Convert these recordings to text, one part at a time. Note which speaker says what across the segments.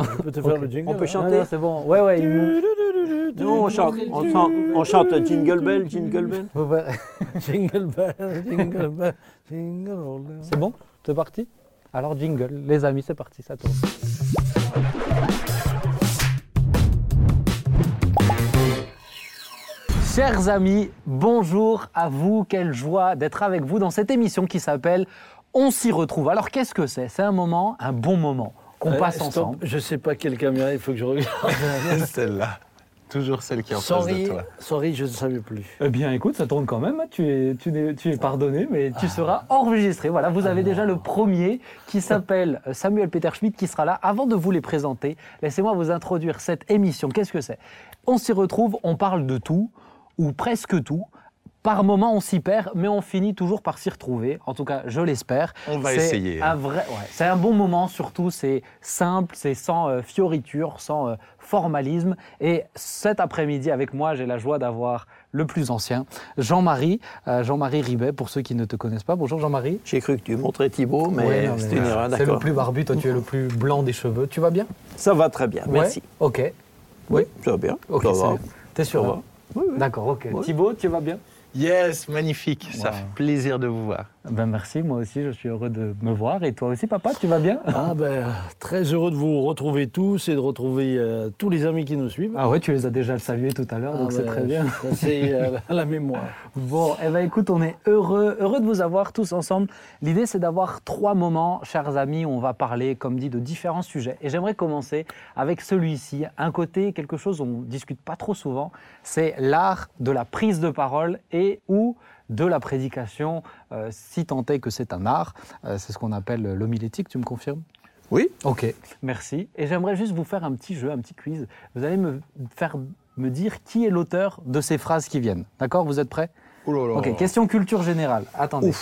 Speaker 1: Je peux te faire le jingle.
Speaker 2: On peut
Speaker 1: hein.
Speaker 2: chanter
Speaker 3: c'est bon. Ouais, ouais.
Speaker 2: Nous, on chante, on chante, on chante Jingle Bell, Jingle Bell.
Speaker 1: Jingle bell, jingle bell, jingle way.
Speaker 3: C'est bon C'est parti Alors, jingle. Les amis, c'est parti, ça tourne. Chers amis, bonjour à vous. Quelle joie d'être avec vous dans cette émission qui s'appelle On s'y retrouve. Alors, qu'est-ce que c'est C'est un moment, un bon moment qu'on
Speaker 1: Euh,
Speaker 3: passe
Speaker 1: stop,
Speaker 3: ensemble.
Speaker 1: Je sais pas quelle caméra, il faut que je regarde.
Speaker 4: Celle-là. Toujours celle qui est en face de toi.
Speaker 1: sorry, je ne savais plus.
Speaker 3: Eh bien, écoute, ça tourne quand même. Tu es, tu es, tu es pardonné, mais tu seras enregistré. Voilà, vous avez déjà le premier qui s'appelle euh, Samuel Peter Schmidt qui sera là. Avant de vous les présenter, laissez-moi vous introduire cette émission. Qu'est-ce que c'est? On s'y retrouve, on parle de tout, ou presque tout. Par moment, on s'y perd, mais on finit toujours par s'y retrouver. En tout cas, je l'espère.
Speaker 4: On va
Speaker 3: C'est
Speaker 4: essayer.
Speaker 3: Un vrai, ouais, c'est un bon moment, surtout. C'est simple, c'est sans euh, fioriture, sans euh, formalisme. Et cet après-midi, avec moi, j'ai la joie d'avoir le plus ancien, Jean-Marie, euh, Jean-Marie Ribet, pour ceux qui ne te connaissent pas. Bonjour Jean-Marie.
Speaker 2: J'ai cru que tu montrais Thibaut, mais
Speaker 3: Ouais, non, mais
Speaker 2: c'était une erreur,
Speaker 3: C'est le plus barbu, toi tu es le plus blanc des cheveux. Tu vas bien?
Speaker 2: Ça va très bien, merci.
Speaker 3: Ok.
Speaker 2: Oui, ça va bien.
Speaker 3: Ok,
Speaker 2: ça
Speaker 3: c'est
Speaker 2: va.
Speaker 3: T'es sûr
Speaker 2: Ça
Speaker 3: hein?
Speaker 2: va. Oui, oui.
Speaker 3: D'accord, ok.
Speaker 2: Ouais.
Speaker 3: Thibaut, tu vas bien?
Speaker 4: Yes, magnifique. Ça
Speaker 3: Wow.
Speaker 4: fait plaisir de vous voir.
Speaker 3: Ben merci, moi aussi je suis heureux de me voir. Et toi aussi papa, tu vas bien?
Speaker 1: Ah ben, très heureux de vous retrouver tous et de retrouver euh, tous les amis qui nous suivent.
Speaker 3: Ah ouais, tu les as déjà salués tout à l'heure, donc
Speaker 1: Ah
Speaker 3: c'est
Speaker 1: ben,
Speaker 3: très bien.
Speaker 1: ça, C'est euh, à la mémoire.
Speaker 3: Bon, eh ben écoute, on est heureux, heureux de vous avoir tous ensemble. L'idée, c'est d'avoir trois moments, chers amis, où on va parler, comme dit, de différents sujets. Et j'aimerais commencer avec celui-ci, un côté, quelque chose dont on discute pas trop souvent, c'est l'art de la prise de parole et ou de la prédication, euh, si tant est que c'est un art. Euh, c'est ce qu'on appelle l'homilétique, tu me confirmes?
Speaker 2: Oui.
Speaker 3: Ok, merci. Et j'aimerais juste vous faire un petit jeu, un petit quiz. Vous allez me faire me dire qui est l'auteur de ces phrases qui viennent. D'accord? Vous êtes prêts?
Speaker 4: Là là.
Speaker 3: Ok, question culture générale. Attendez.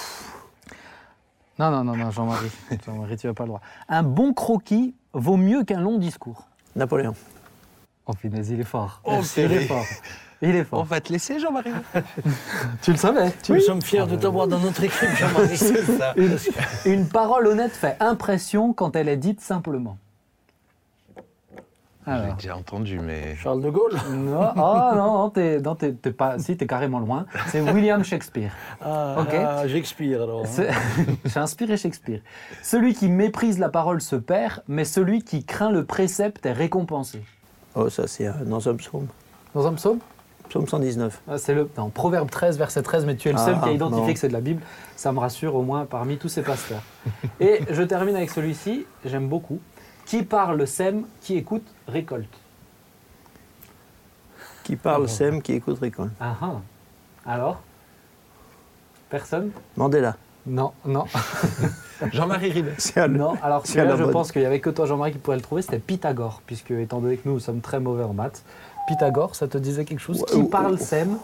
Speaker 3: Non, non, non, non, Jean-Marie. Jean-Marie, tu n'as pas le droit. Un bon croquis vaut mieux qu'un long discours?
Speaker 2: Napoléon.
Speaker 3: Oh, punaise, il est fort.
Speaker 4: Oh,
Speaker 3: il est fort. Il est
Speaker 4: On
Speaker 3: fort.
Speaker 4: va te laisser, Jean-Marie.
Speaker 3: Tu le savais
Speaker 1: Nous sommes fiers de t'avoir dans notre équipe, Jean-Marie.
Speaker 4: C'est ça.
Speaker 3: une, une parole honnête fait impression quand elle est dite simplement.
Speaker 4: J'ai déjà entendu, mais.
Speaker 1: Charles de Gaulle.
Speaker 3: Non, oh, non, non, t'es, non, t'es- t'es pas, si, t'es carrément loin. C'est William Shakespeare.
Speaker 1: Ah,
Speaker 3: Ok.
Speaker 1: ah, j'expire alors. hein.
Speaker 3: J'ai inspiré Shakespeare. Celui qui méprise la parole se perd, mais celui qui craint le précepte est récompensé.
Speaker 2: Oh, ça, c'est dans un psaume.
Speaker 3: Dans un psaume
Speaker 2: Psaume 119.
Speaker 3: Ah, C'est le non, Proverbe 13, verset 13, mais tu es le
Speaker 2: Ah,
Speaker 3: seul qui a identifié
Speaker 2: non.
Speaker 3: que c'est de la Bible. Ça me rassure au moins parmi tous ces pasteurs. Et je termine avec celui-ci, j'aime beaucoup. Qui parle sème, qui écoute récolte.
Speaker 2: Qui parle sème, qui écoute récolte.
Speaker 3: Ah ah. Alors? Personne?
Speaker 2: Mandela.
Speaker 3: Non, non,
Speaker 4: Jean-Marie Ribet.
Speaker 2: C'est à le-
Speaker 3: non. Alors
Speaker 2: C'est à
Speaker 3: celui-là,
Speaker 2: la
Speaker 3: je
Speaker 2: mode.
Speaker 3: pense qu'il n'y avait que toi, Jean-Marie, qui pourrait le trouver. C'était Pythagore, puisque étant donné que nous sommes très mauvais en maths, Pythagore, ça te disait quelque chose?
Speaker 2: Ouais,
Speaker 3: Qui parle sème,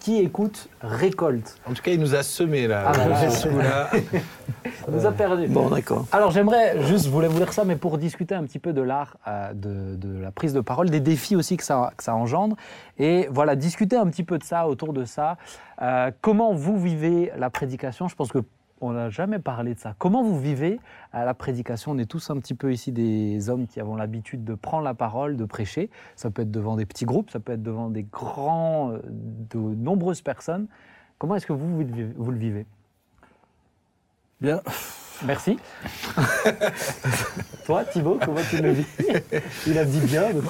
Speaker 3: qui écoute récolte.
Speaker 4: En tout cas, il nous a semé là.
Speaker 3: Ah, là,
Speaker 4: Ce.
Speaker 3: Ça nous a perdu.
Speaker 2: Bon, d'accord.
Speaker 3: Alors j'aimerais juste, je voulais vous dire ça, mais pour discuter un petit peu de l'art, euh, de, de la prise de parole, des défis aussi que ça, que ça engendre, et voilà, discuter un petit peu de ça, autour de ça. Euh, comment vous vivez la prédication? Je pense que on n'a jamais parlé de ça. Comment vous vivez euh, la prédication? On est tous un petit peu ici des hommes qui avons l'habitude de prendre la parole, de prêcher. Ça peut être devant des petits groupes, ça peut être devant des grands, euh, de nombreuses personnes. Comment est-ce que vous, vous le vivez- vous le vivez?
Speaker 1: Bien.
Speaker 3: Merci. Toi, Thibaut, comment tu le vis? Il a dit bien, donc,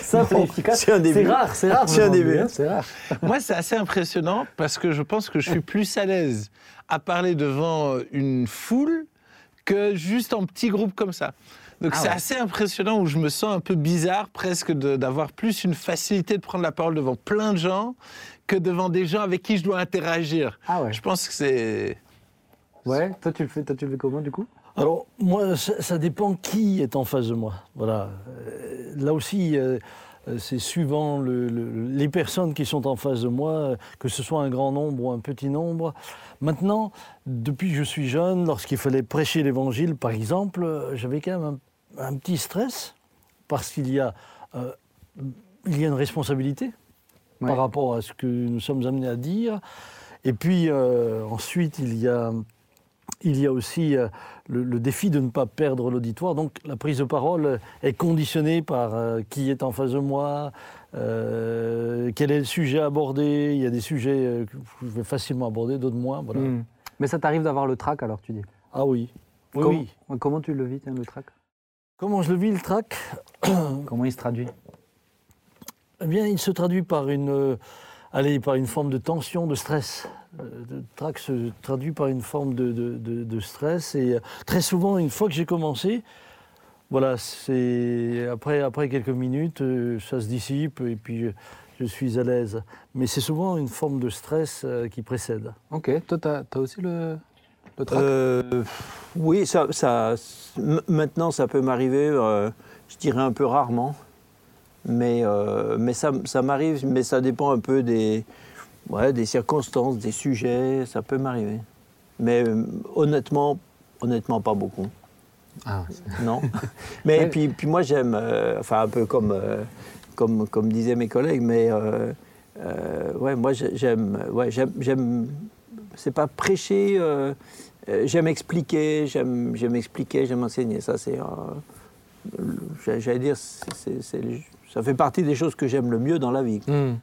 Speaker 3: simple et efficace.
Speaker 2: c'est un début.
Speaker 3: C'est rare, c'est rare.
Speaker 2: C'est un début.
Speaker 3: hein, C'est rare.
Speaker 4: Moi, c'est assez impressionnant parce que je pense que je suis plus à l'aise à parler devant une foule que juste en petit groupe comme ça. Donc
Speaker 3: Ah
Speaker 4: c'est
Speaker 3: ouais.
Speaker 4: assez impressionnant où je me sens un peu bizarre presque d'avoir plus une facilité de prendre la parole devant plein de gens que devant des gens avec qui je dois interagir.
Speaker 3: Ah ouais.
Speaker 4: Je pense que c'est...
Speaker 3: Ouais. Toi, tu le fais, toi, tu le fais comment du coup?
Speaker 1: Alors, moi, ça, ça dépend qui est en face de moi. Voilà. Euh, là aussi, euh, euh, c'est suivant le- le- les personnes qui sont en face de moi, euh, que ce soit un grand nombre ou un petit nombre. Maintenant, depuis que je suis jeune, lorsqu'il fallait prêcher l'évangile, par exemple, euh, j'avais quand même un, un petit stress, parce qu'il y, a, euh, il y a une responsabilité
Speaker 3: Ouais.
Speaker 1: par rapport à ce que nous sommes amenés à dire. Et puis, euh, ensuite, il y a il y a aussi euh, le, le défi de ne pas perdre l'auditoire. Donc la prise de parole est conditionnée par euh, qui est en face de moi, euh, quel est le sujet abordé. Il y a des sujets que je vais facilement aborder, d'autres moins. Voilà.
Speaker 3: Hmm. Mais ça t'arrive d'avoir le trac alors tu dis?
Speaker 1: Ah oui. Oui,
Speaker 3: comment,
Speaker 1: oui.
Speaker 3: comment tu le vis tiens, le trac?
Speaker 1: Comment je le vis, le trac?
Speaker 3: Comment il se traduit?
Speaker 1: Eh bien, il se traduit par une, allez, par une forme de tension, de stress. Euh, Le trac se traduit par une forme de, de- de- de stress. Et euh, très souvent, une fois que j'ai commencé, voilà, c'est après, après quelques minutes, euh, ça se dissipe et puis euh, je suis à l'aise. Mais c'est souvent une forme de stress euh, qui précède.
Speaker 3: Ok, toi t'as as aussi le, le trac?
Speaker 2: Euh, oui, ça, ça, maintenant ça peut m'arriver, euh, je dirais un peu rarement, mais, euh, mais ça, ça m'arrive, mais ça dépend un peu des, ouais, des circonstances, des sujets, ça peut m'arriver. Mais euh, honnêtement, honnêtement pas beaucoup.
Speaker 3: Ah,
Speaker 2: Non. mais
Speaker 3: Ouais.
Speaker 2: puis, puis moi j'aime, euh, enfin un peu comme, euh, comme, comme disaient mes collègues, mais ouais, moi j'ai- j'aime, ouais, j'aime, j'aime, c'est pas prêcher, j'aime expliquer, j'aime, j'aime expliquer, j'aime enseigner. Ça c'est, j'allais dire, c'est- ça fait partie des choses que j'aime le mieux dans la vie.
Speaker 3: Hmm.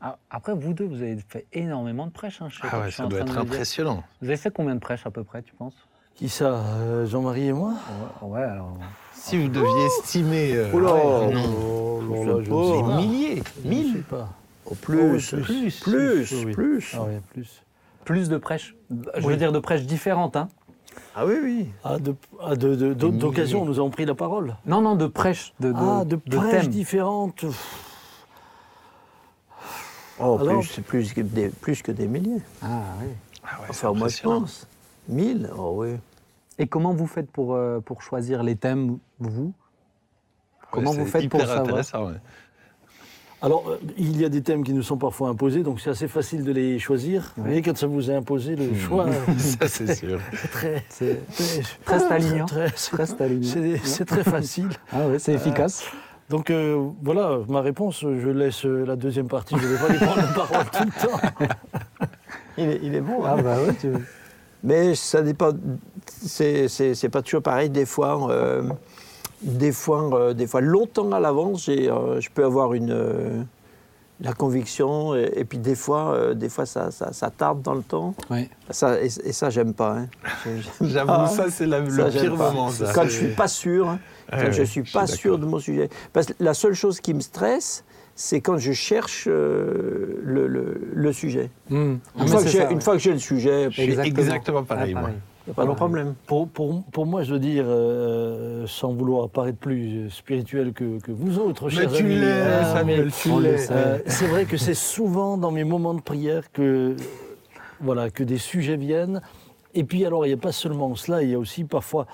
Speaker 3: Ah, Après, vous deux, vous avez fait énormément de prêches. hein, je
Speaker 4: Ah ouais,
Speaker 3: je
Speaker 4: ça doit être impressionnant.
Speaker 3: Vous avez fait combien de prêches à peu près, tu penses?
Speaker 1: Qui ça euh, Jean-Marie et moi?
Speaker 3: Ouais, ouais, alors.
Speaker 4: Si vous deviez estimer. euh,
Speaker 2: Oula,
Speaker 4: ouais, non.
Speaker 1: Oh,
Speaker 2: Je
Speaker 1: là, je sais pas.
Speaker 4: milliers,
Speaker 1: Je ne
Speaker 4: mille.
Speaker 1: sais pas.
Speaker 2: Au plus,
Speaker 1: Oh,
Speaker 2: plus, plus,
Speaker 1: oui,
Speaker 2: plus.
Speaker 1: Ah oui, plus.
Speaker 3: Plus de prêches Je veux dire de prêches différentes, hein
Speaker 2: Ah oui, oui.
Speaker 1: Ah, de, ah, de, de- nous avons pris la parole.
Speaker 3: Non, non, de prêches, de, de,
Speaker 1: ah, de,
Speaker 3: de
Speaker 1: prêches
Speaker 3: thèmes.
Speaker 1: différentes.
Speaker 2: Oh,
Speaker 1: Alors?
Speaker 2: plus, c'est plus, que des, plus que des milliers.
Speaker 3: Ah, oui.
Speaker 4: Ah ouais, c'est
Speaker 2: Enfin, moi je pense. Mille? Oh oui.
Speaker 3: Et comment vous faites pour, euh, pour choisir les thèmes, vous? Comment
Speaker 4: Ouais,
Speaker 3: vous faites pour
Speaker 4: hyper
Speaker 3: savoir?
Speaker 4: intéressant, ouais.
Speaker 1: Alors, euh, il y a des thèmes qui nous sont parfois imposés, donc c'est assez facile de les choisir.
Speaker 3: Ouais.
Speaker 1: Mais quand ça vous est imposé, le choix,
Speaker 4: Ça, c'est sûr.
Speaker 1: c'est très, très,
Speaker 3: très stalinien.
Speaker 1: très- c'est-
Speaker 3: très stalinien.
Speaker 1: c'est- c'est très facile.
Speaker 3: Ah oui, c'est efficace.
Speaker 1: Donc euh, voilà, ma réponse, je laisse euh, la deuxième partie. Je ne vais pas lui prendre la parole tout le temps.
Speaker 2: Il est, il est bon.
Speaker 3: Ah
Speaker 2: hein.
Speaker 3: bah ouais, tu...
Speaker 2: Mais ça dépend. C'est, c'est, c'est pas toujours pareil. Des fois, euh, des fois, euh, des fois longtemps à l'avance, j'ai, euh, je peux avoir une, euh, la conviction. Et, et puis des fois, euh, des fois ça, ça, ça tarde dans le temps.
Speaker 3: Ouais.
Speaker 2: Ça, et, et ça, j'aime pas. hein. J'aime
Speaker 4: J'avoue,
Speaker 2: pas.
Speaker 4: ça, c'est le pire moment, ça.
Speaker 2: Quand je suis pas sûr, hein,
Speaker 4: Ouais,
Speaker 2: quand je suis
Speaker 4: je
Speaker 2: pas
Speaker 4: suis
Speaker 2: sûr de mon sujet. Parce que la seule chose qui me stresse, c'est quand je cherche euh, le, le- le sujet.
Speaker 3: Hmm.
Speaker 2: Une,
Speaker 3: Ah,
Speaker 2: fois, que j'ai,
Speaker 3: ça,
Speaker 2: une
Speaker 3: ouais.
Speaker 2: fois que j'ai le sujet,
Speaker 4: Je suis exactement pareil,
Speaker 3: Ah,
Speaker 4: moi.
Speaker 2: Il n'y a pas de problème.
Speaker 1: Pour, pour, pour moi, je veux dire, euh, sans vouloir paraître plus spirituel que, que vous autres,
Speaker 4: Mais
Speaker 1: chers
Speaker 4: tu
Speaker 1: amis, euh,
Speaker 4: Samuel, tu
Speaker 3: le
Speaker 4: l'es.
Speaker 3: sait.
Speaker 1: Euh, c'est vrai que c'est souvent dans mes moments de prière que, voilà, que des sujets viennent. Et puis alors, il n'y a pas seulement cela, il y a aussi parfois...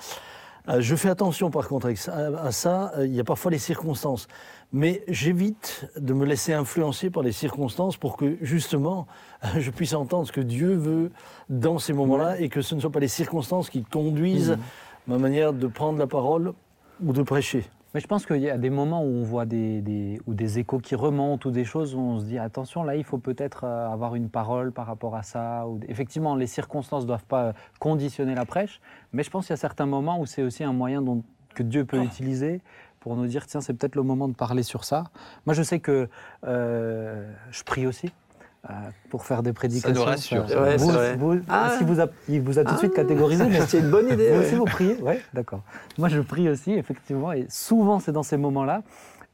Speaker 1: euh, je fais attention par contre à ça, il y a parfois les circonstances. Mais j'évite de me laisser influencer par les circonstances pour que justement je puisse entendre ce que Dieu veut dans ces moments-là et que ce ne soient pas les circonstances qui conduisent ma manière de prendre la parole ou de prêcher.
Speaker 3: Mais je pense qu'il y a des moments où on voit des, des- ou des échos qui remontent ou des choses où on se dit attention, là, il faut peut-être euh, avoir une parole par rapport à ça. Ou... Effectivement, les circonstances ne doivent pas conditionner la prêche, mais je pense qu'il y a certains moments où c'est aussi un moyen dont, que Dieu peut utiliser pour nous dire tiens, c'est peut-être le moment de parler sur ça. Moi, je sais que euh, je prie aussi. Euh, pour faire des prédications.
Speaker 4: nous rassure,
Speaker 3: Ça-.
Speaker 2: Ouais,
Speaker 3: vous, vous-
Speaker 2: Ah.
Speaker 3: si vous a, il vous a tout de suite catégorisé, mais
Speaker 2: C'est une bonne idée.
Speaker 3: vous
Speaker 2: ouais.
Speaker 3: aussi, vous priez Oui, d'accord. Moi, je prie aussi, effectivement, et souvent, c'est dans ces moments-là.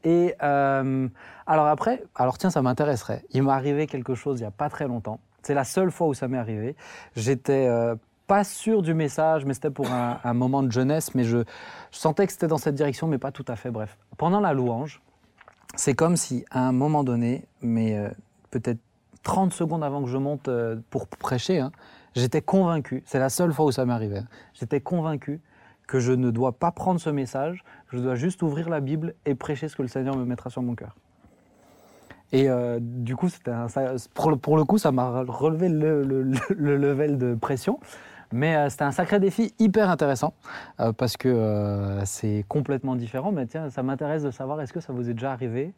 Speaker 3: Et euh, alors après, alors tiens, ça m'intéresserait. Il m'est arrivé quelque chose il n'y a pas très longtemps. C'est la seule fois où ça m'est arrivé. J'étais euh, pas sûr du message, mais c'était pour un, un moment de jeunesse, mais je, je sentais que c'était dans cette direction, mais pas tout à fait. Bref, pendant la louange, c'est comme si à un moment donné, mais euh, peut-être 30 secondes avant que je monte euh, pour prêcher, hein, j'étais convaincu, c'est la seule fois où ça m'est arrivé, hein, j'étais convaincu que je ne dois pas prendre ce message, je dois juste ouvrir la Bible et prêcher ce que le Seigneur me mettra sur mon cœur. Et euh, du coup, ça- pour, le, coup, ça m'a relevé le, le- le- le level de pression. Mais euh, c'était un sacré défi hyper intéressant parce que c'est complètement différent. Mais tiens, ça m'intéresse de savoir, est-ce que ça vous est déjà arrivé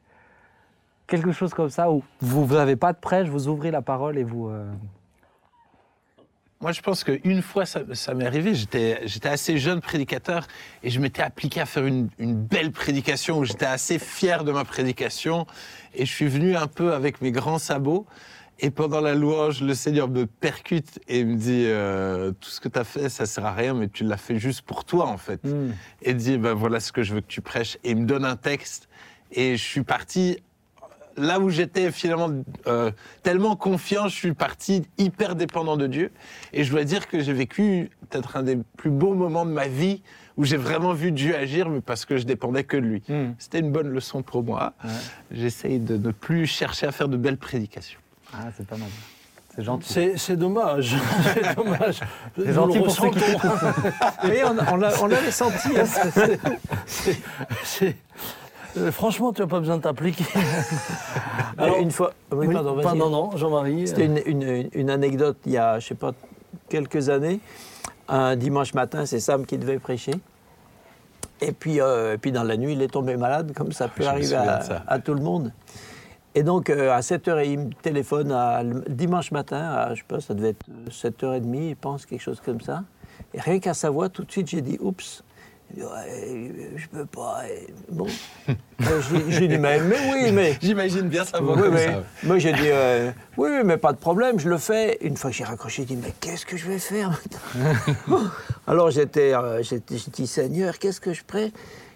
Speaker 3: Quelque chose comme ça où vous n'avez pas de prêche, vous ouvrez la parole et vous... euh,
Speaker 4: Moi, je pense qu'une fois, ça, ça m'est arrivé, j'étais assez jeune prédicateur et je m'étais appliqué à faire une, une belle prédication où j'étais assez fier de ma prédication. Et je suis venu un peu avec mes grands sabots. Et pendant la louange, le Seigneur me percute et me dit euh, Tout ce que tu as fait, ça sert à rien, mais tu l'as fait juste pour toi, en fait.
Speaker 3: Hmm.
Speaker 4: Et dit ben, Voilà ce que je veux que tu prêches. Et il me donne un texte. Et je suis parti là où j'étais finalement euh, tellement confiant, je suis parti hyper dépendant de Dieu. Et je dois dire que j'ai vécu peut-être un des plus beaux moments de ma vie où j'ai vraiment vu Dieu agir, mais parce que je dépendais que de lui.
Speaker 3: Hmm.
Speaker 4: C'était une bonne leçon pour moi. J'essaye de ne plus chercher à faire de belles prédications.
Speaker 3: Ah, c'est pas mal. C'est gentil.
Speaker 1: C'est c'est dommage. c'est dommage.
Speaker 3: C'est gentil pour ceux qui
Speaker 2: on, on l'a- on l'avait senti. hein.
Speaker 1: C'est- c'est- c'est- euh, franchement, tu n'as pas besoin de t'appliquer.
Speaker 2: Alors, une fois. Oui,
Speaker 1: Oui,
Speaker 2: pardon, vas-y.
Speaker 1: pardon, non, Jean-Marie.
Speaker 2: C'était une, une- une anecdote il y a, je sais pas, quelques années. Un dimanche matin, c'est Sam qui devait prêcher. Et puis, euh, et puis dans la nuit, il est tombé malade, comme ça peut
Speaker 4: Je me
Speaker 2: arriver à,
Speaker 4: de ça.
Speaker 2: à tout le monde. Et donc, euh, à 7h, il me téléphone à- dimanche matin, à, je sais pas, ça devait être 7h30, je pense, quelque chose comme ça. Et rien qu'à sa voix, tout de suite, j'ai dit oups. Je peux pas. Bon. Euh, j'ai- dit, mais, mais oui, mais.
Speaker 4: J'imagine bien ça
Speaker 2: Oui, oui. Moi, j'ai dit, euh, oui, mais pas de problème, je le fais. Une fois que j'ai raccroché, j'ai dit, mais qu'est-ce que je vais faire maintenant Alors, j'étais, euh, j'ai dit, Seigneur, qu'est-ce que je prends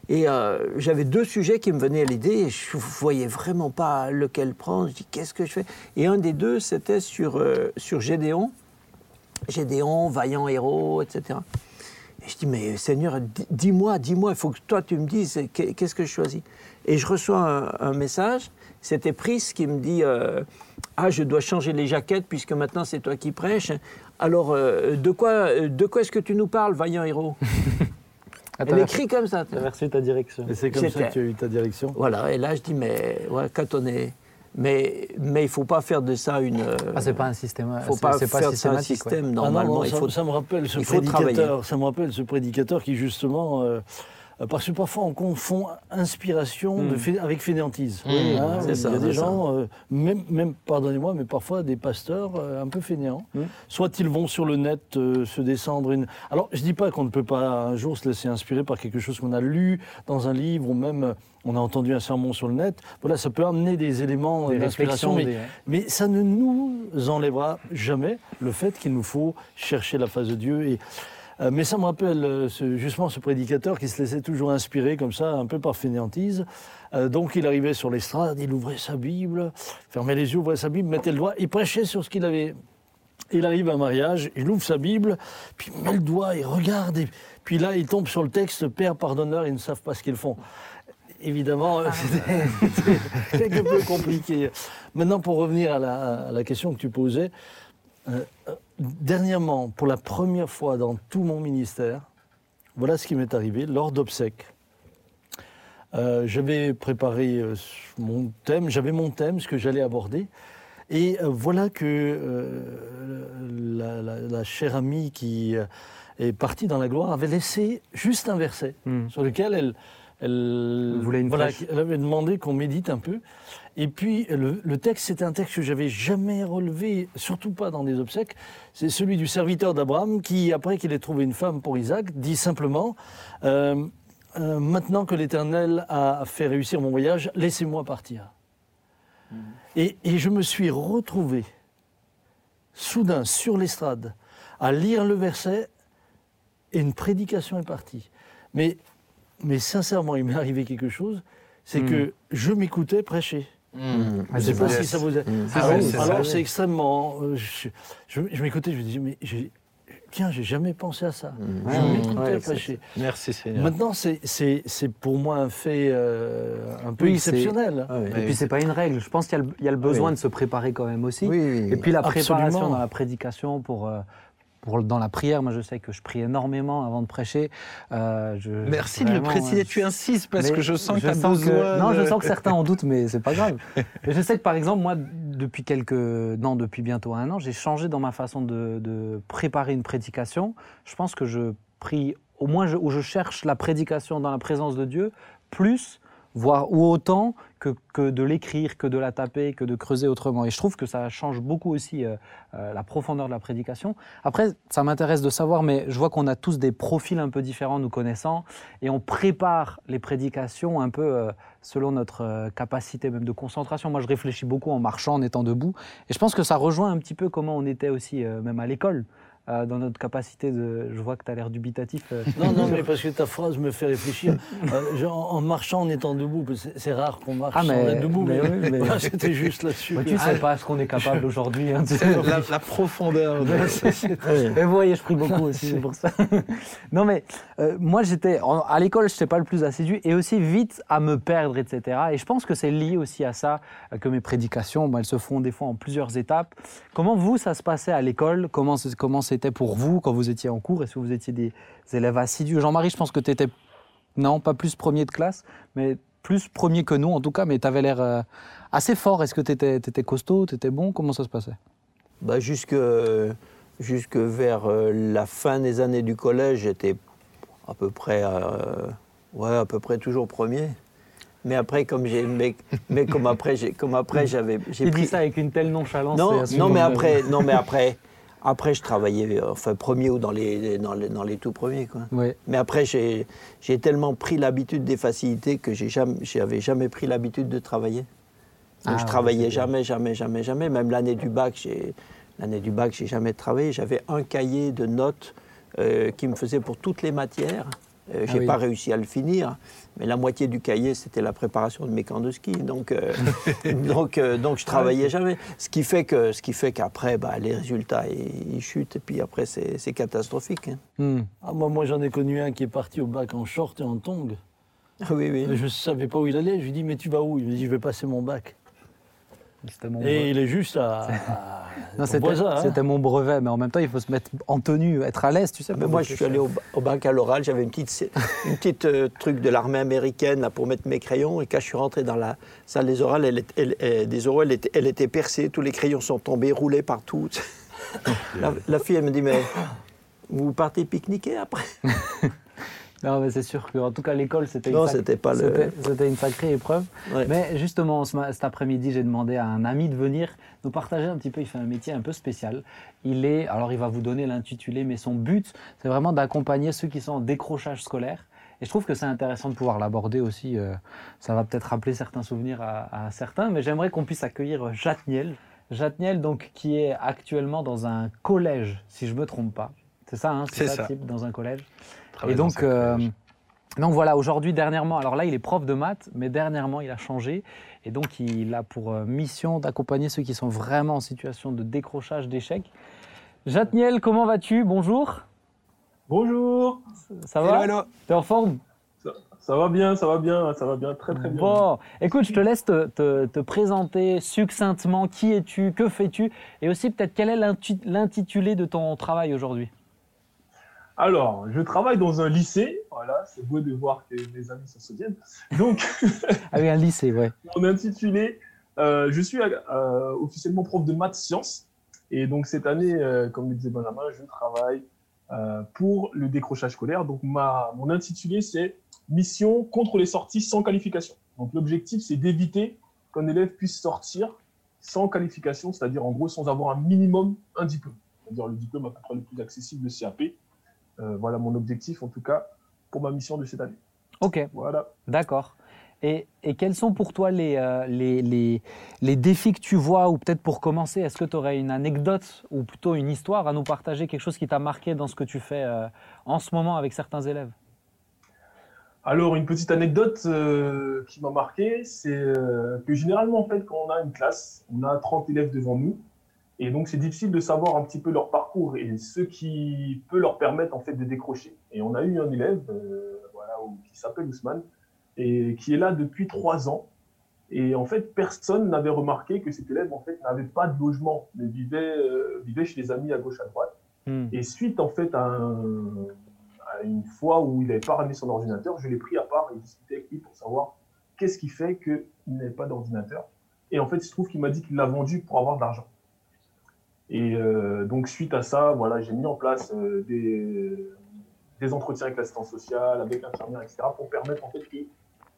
Speaker 2: Et euh, j'avais deux sujets qui me venaient à l'idée et je ne voyais vraiment pas lequel prendre. Je dis, qu'est-ce que je fais? Et un des deux, c'était sur, sur Gédéon. Gédéon, vaillant héros, etc. Et je dis, mais Seigneur, di- dis-moi, dis-moi, il faut que toi tu me dises qu'est- qu'est-ce que je choisis. Et je reçois un, un message, c'était Pris qui me dit, euh, ah, je dois changer les jaquettes puisque maintenant c'est toi qui prêches. Alors, euh, de quoi, de quoi est-ce que tu nous parles, vaillant héros?
Speaker 3: Ah,
Speaker 2: Elle écrit comme ça.
Speaker 3: T'as reçu ta direction.
Speaker 1: Et c'est comme ça que tu as eu ta direction?
Speaker 2: Voilà, et là je dis, mais ouais, quand on est... Mais mais il ne faut pas faire de ça une...
Speaker 3: Ah, c'est pas un système.
Speaker 2: faut pas faire de ça un
Speaker 3: systématique. ouais.
Speaker 2: système.
Speaker 1: Ah non,
Speaker 2: Normalement,
Speaker 1: non,
Speaker 2: il
Speaker 1: ça,
Speaker 2: faut...
Speaker 1: ça me rappelle ce prédicateur. Ça me rappelle ce prédicateur qui justement, euh, parce que parfois on confond inspiration de fai- avec fainéantise.
Speaker 4: Mmh,
Speaker 1: Hein, Il y a des gens, euh, même, même pardonnez-moi, mais parfois des pasteurs euh, un peu fainéants.
Speaker 2: Mmh.
Speaker 1: Soit ils vont sur le net euh, se descendre une. Alors je dis pas qu'on ne peut pas un jour se laisser inspirer par quelque chose qu'on a lu dans un livre ou même euh, on a entendu un sermon sur le net. Voilà, ça peut amener des éléments euh, d'inspiration, mais
Speaker 3: des-
Speaker 1: mais ça ne nous enlèvera jamais le fait qu'il nous faut chercher la face de Dieu. Et, euh, mais ça me rappelle euh, ce- justement ce prédicateur qui se laissait toujours inspirer comme ça, un peu par fainéantise. Euh, donc il arrivait sur l'estrade, il ouvrait sa Bible, fermait les yeux, ouvrait sa Bible, mettait le doigt, il prêchait sur ce qu'il avait. Il arrive à un mariage, il ouvre sa Bible, puis il met le doigt, il regarde, et puis là il tombe sur le texte Père pardonneur, ils ne savent pas ce qu'ils font. Évidemment, euh, c'était quelque peu compliqué. Maintenant, pour revenir à la, à la question que tu posais, dernièrement, pour la première fois dans tout mon ministère, voilà ce qui m'est arrivé lors d'obsèques. Euh, j'avais préparé euh, mon thème, j'avais mon thème, ce que j'allais aborder. Et euh, voilà que euh, la, la- la chère amie qui euh, est partie dans la gloire avait laissé juste un verset
Speaker 3: Hmm.
Speaker 1: sur lequel elle, elle,
Speaker 3: voulait une
Speaker 1: voilà,
Speaker 3: flèche.
Speaker 1: elle avait demandé qu'on médite un peu. Et puis le, le texte, c'était un texte que j'avais jamais relevé, surtout pas dans des obsèques. C'est celui du serviteur d'Abraham qui, après qu'il ait trouvé une femme pour Isaac, dit simplement euh, euh, Maintenant que l'Éternel a fait réussir mon voyage, laissez-moi partir. Et, et je me suis retrouvé soudain sur l'estrade à lire le verset et une prédication est partie. Mais, mais sincèrement, il m'est arrivé quelque chose, c'est
Speaker 3: Mm.
Speaker 1: que je m'écoutais prêcher.
Speaker 3: Ah,
Speaker 1: Je ne sais pas si ça vous a...
Speaker 3: Ah
Speaker 1: Alors,
Speaker 3: oui, c'est
Speaker 1: alors, c'est extrêmement... euh, je je, je m'écoutais, je me disais, mais tiens, j'ai jamais pensé à ça. Je
Speaker 3: Ouais,
Speaker 1: m'écoutais
Speaker 2: ouais.
Speaker 4: Merci Seigneur.
Speaker 1: Maintenant, c'est- c'est c'est pour moi un fait euh, un peu
Speaker 3: Oui,
Speaker 1: exceptionnel.
Speaker 2: Ah oui.
Speaker 3: Et puis c'est pas une règle. Je pense qu'il y a le, il y a le besoin
Speaker 2: oui.
Speaker 3: de se préparer quand même aussi.
Speaker 2: Oui, oui,
Speaker 3: Et puis la préparation
Speaker 1: Absolument.
Speaker 3: dans la prédication pour, euh, pour dans la prière. Moi, je sais que je prie énormément avant de prêcher. Euh, je-
Speaker 4: Merci de le préciser.
Speaker 3: euh,
Speaker 4: Tu insistes parce que je sens que tu
Speaker 3: que-
Speaker 4: besoin.
Speaker 3: Non, je sens que certains en doutent, mais c'est pas grave. Je sais que par exemple, moi, depuis quelques, non, depuis bientôt un an, j'ai changé dans ma façon de, de préparer une prédication. Je pense que je prie, au moins, je, où je cherche la prédication dans la présence de Dieu, plus voire ou autant que, de l'écrire, que de la taper, que de creuser autrement. Et je trouve que ça change beaucoup aussi euh, euh, la profondeur de la prédication. Après, ça m'intéresse de savoir, mais je vois qu'on a tous des profils un peu différents, nous connaissant, et on prépare les prédications un peu euh, selon notre capacité même de concentration. Moi, je réfléchis beaucoup en marchant, en étant debout, et je pense que ça rejoint un petit peu comment on était aussi même à l'école. Euh, dans notre capacité de. Je vois que tu as l'air dubitatif. euh.
Speaker 1: Non, non, mais parce que ta phrase me fait réfléchir. Euh, genre, en marchant, en étant debout, c'est rare qu'on marche
Speaker 3: Ah,
Speaker 1: sans
Speaker 3: mais-
Speaker 1: être debout.
Speaker 3: mais
Speaker 1: Mais,
Speaker 3: oui, mais-
Speaker 1: voilà, c'était juste là-dessus.
Speaker 3: Tu sais pas ce qu'on est capable aujourd'hui. hein, tu sais.
Speaker 4: La, la profondeur. de-
Speaker 3: Et vous voyez, je prie beaucoup aussi, c'est pour ça. non, mais moi, j'étais à l'école, je n'étais pas le plus assidu et aussi vite à me perdre, etc. Et je pense que c'est lié aussi à ça que mes prédications, bah, elles se font des fois en plusieurs étapes. Comment vous, ça se passait à l'école? Comment c'est- c'était pour vous quand vous étiez en cours? Est-ce que vous étiez des élèves assidus? Jean-Marie, je pense que tu étais, non, pas plus premier de classe, mais plus premier que nous en tout cas, mais tu avais l'air euh, assez fort. Est-ce que tu étais, costaud, tu étais bon? Comment ça se passait?
Speaker 2: Bah, jusque, jusque vers euh, la fin des années du collège, j'étais à peu près, euh, ouais, à peu près toujours premier. Mais après, comme j'ai, mais, mais comme après, j'ai, comme après, j'avais, j'ai pris
Speaker 3: dit ça avec une telle nonchalance.
Speaker 2: Non, non, mais après, non, mais après, après, je travaillais, euh, enfin, premier ou dans les, dans les, dans les tout premiers, quoi.
Speaker 3: Ouais.
Speaker 2: Mais après, j'ai, tellement pris l'habitude des facilités que j'ai jamais, j'avais jamais pris l'habitude de travailler. Donc
Speaker 3: Ah,
Speaker 2: je travaillais jamais, jamais, jamais, jamais. Même l'année du bac, j'ai, l'année du bac, j'ai jamais travaillé. J'avais un cahier de notes euh, qui me faisait pour toutes les matières. Euh,
Speaker 3: Ah
Speaker 2: j'ai
Speaker 3: oui.
Speaker 2: pas réussi à le finir, mais la moitié du cahier c'était la préparation de mes camps de ski, donc euh, donc euh, donc je travaillais jamais. Ce qui fait que ce qui fait qu'après bah, les résultats ils, chutent et puis après c'est c'est catastrophique. hein.
Speaker 3: Hmm.
Speaker 1: Ah, moi, moi j'en ai connu un qui est parti au bac en short et en tongs.
Speaker 2: Oui oui.
Speaker 1: Je ne savais pas où il allait. Je lui dis, mais tu vas où? Il me dit, je vais passer mon bac.
Speaker 3: C'était mon,
Speaker 1: Et
Speaker 3: brevet.
Speaker 1: il est juste à.
Speaker 3: c'était,
Speaker 1: voisin, hein.
Speaker 3: mon brevet, mais en même temps, il faut se mettre en tenue, être à l'aise, tu sais.
Speaker 2: Mais moi, je suis allé au, au bac à l'oral, j'avais une petite, une petite euh, truc de l'armée américaine là, pour mettre mes crayons. Et quand je suis rentré dans la salle des orales, elle, est- elle- elle- des oraux, elle était, elle était percée, tous les crayons sont tombés, roulés partout. la, la fille, elle me dit, mais vous partez pique-niquer après?
Speaker 3: Non, mais c'est sûr qu'en tout cas, l'école, c'était,
Speaker 2: Non,
Speaker 3: une, sac-
Speaker 2: c'était pas le-
Speaker 3: c'était, une sacrée épreuve.
Speaker 2: Ouais.
Speaker 3: Mais justement, ce cet après-midi, j'ai demandé à un ami de venir nous partager un petit peu. Il fait un métier un peu spécial. Il est, alors il va vous donner l'intitulé, mais son but, c'est vraiment d'accompagner ceux qui sont en décrochage scolaire. Et je trouve que c'est intéressant de pouvoir l'aborder aussi. euh, ça va peut-être rappeler certains souvenirs à, à certains, mais j'aimerais qu'on puisse accueillir Jatniel. Jatniel, donc, qui est actuellement dans un collège, si je me trompe pas. C'est ça, hein,
Speaker 4: C'est ça.
Speaker 3: type, dans un collège? Et donc, euh, donc voilà, aujourd'hui, dernièrement, alors là, il est prof de maths, mais dernièrement, il a changé. Et donc, il a pour euh, mission d'accompagner ceux qui sont vraiment en situation de décrochage, d'échec. Jatniel, comment vas-tu? Bonjour.
Speaker 5: Bonjour,
Speaker 3: Ça va?
Speaker 4: Hello, hello.
Speaker 3: T'es en forme?
Speaker 5: Ça, ça va bien, ça va bien, ça va bien, très très bien.
Speaker 3: Bon, écoute, je te laisse te, te- te présenter succinctement. Qui es-tu Que fais-tu Et aussi, peut-être, quel est l'intitulé de ton travail aujourd'hui
Speaker 5: Alors, je travaille dans un lycée, voilà, c'est beau de voir que mes amis s'en souviennent. Donc,
Speaker 3: Ah oui, un lycée, ouais.
Speaker 5: mon intitulé, euh, je suis euh, officiellement prof de maths sciences. Et donc, cette année, euh, comme le disait Benjamin, je travaille pour le décrochage scolaire. Donc, ma, mon intitulé, c'est Mission contre les sorties sans qualification. Donc, l'objectif, c'est d'éviter qu'un élève puisse sortir sans qualification, c'est-à-dire en gros sans avoir un minimum un diplôme. C'est-à-dire le diplôme à peu près le plus accessible, le CAP. Euh, voilà mon objectif, en tout cas, pour ma mission de cette année.
Speaker 3: Ok.
Speaker 5: Voilà.
Speaker 3: D'accord. Et, et quels sont pour toi les, euh, les, les, les défis que tu vois Ou peut-être pour commencer, est-ce que tu aurais une anecdote ou plutôt une histoire à nous partager, quelque chose qui t'a marqué dans ce que tu fais euh, en ce moment avec certains élèves?
Speaker 5: Alors, une petite anecdote euh, qui m'a marqué, c'est que généralement, en fait, quand on a une classe, on a 30 élèves devant nous. Et donc, c'est difficile de savoir un petit peu leur parcours et ce qui peut leur permettre, en fait, de décrocher. Et on a eu un élève, euh, voilà, qui s'appelle Ousmane, et qui est là depuis trois ans. Et en fait, personne n'avait remarqué que cet élève, en fait, n'avait pas de logement, mais vivait, euh, vivait chez les amis à gauche, à droite.
Speaker 3: Hmm.
Speaker 5: Et suite, en fait, à, un- à une fois où il n'avait pas ramené son ordinateur, je l'ai pris à part et discuté avec lui pour savoir qu'est-ce qui fait qu'il n'avait pas d'ordinateur. Et en fait, il se trouve qu'il m'a dit qu'il l'a vendu pour avoir de l'argent. Et euh, donc, suite à ça, voilà, j'ai mis en place euh, des, des entretiens avec l'assistance sociale, avec l'infirmière, etc., pour permettre en fait qu'il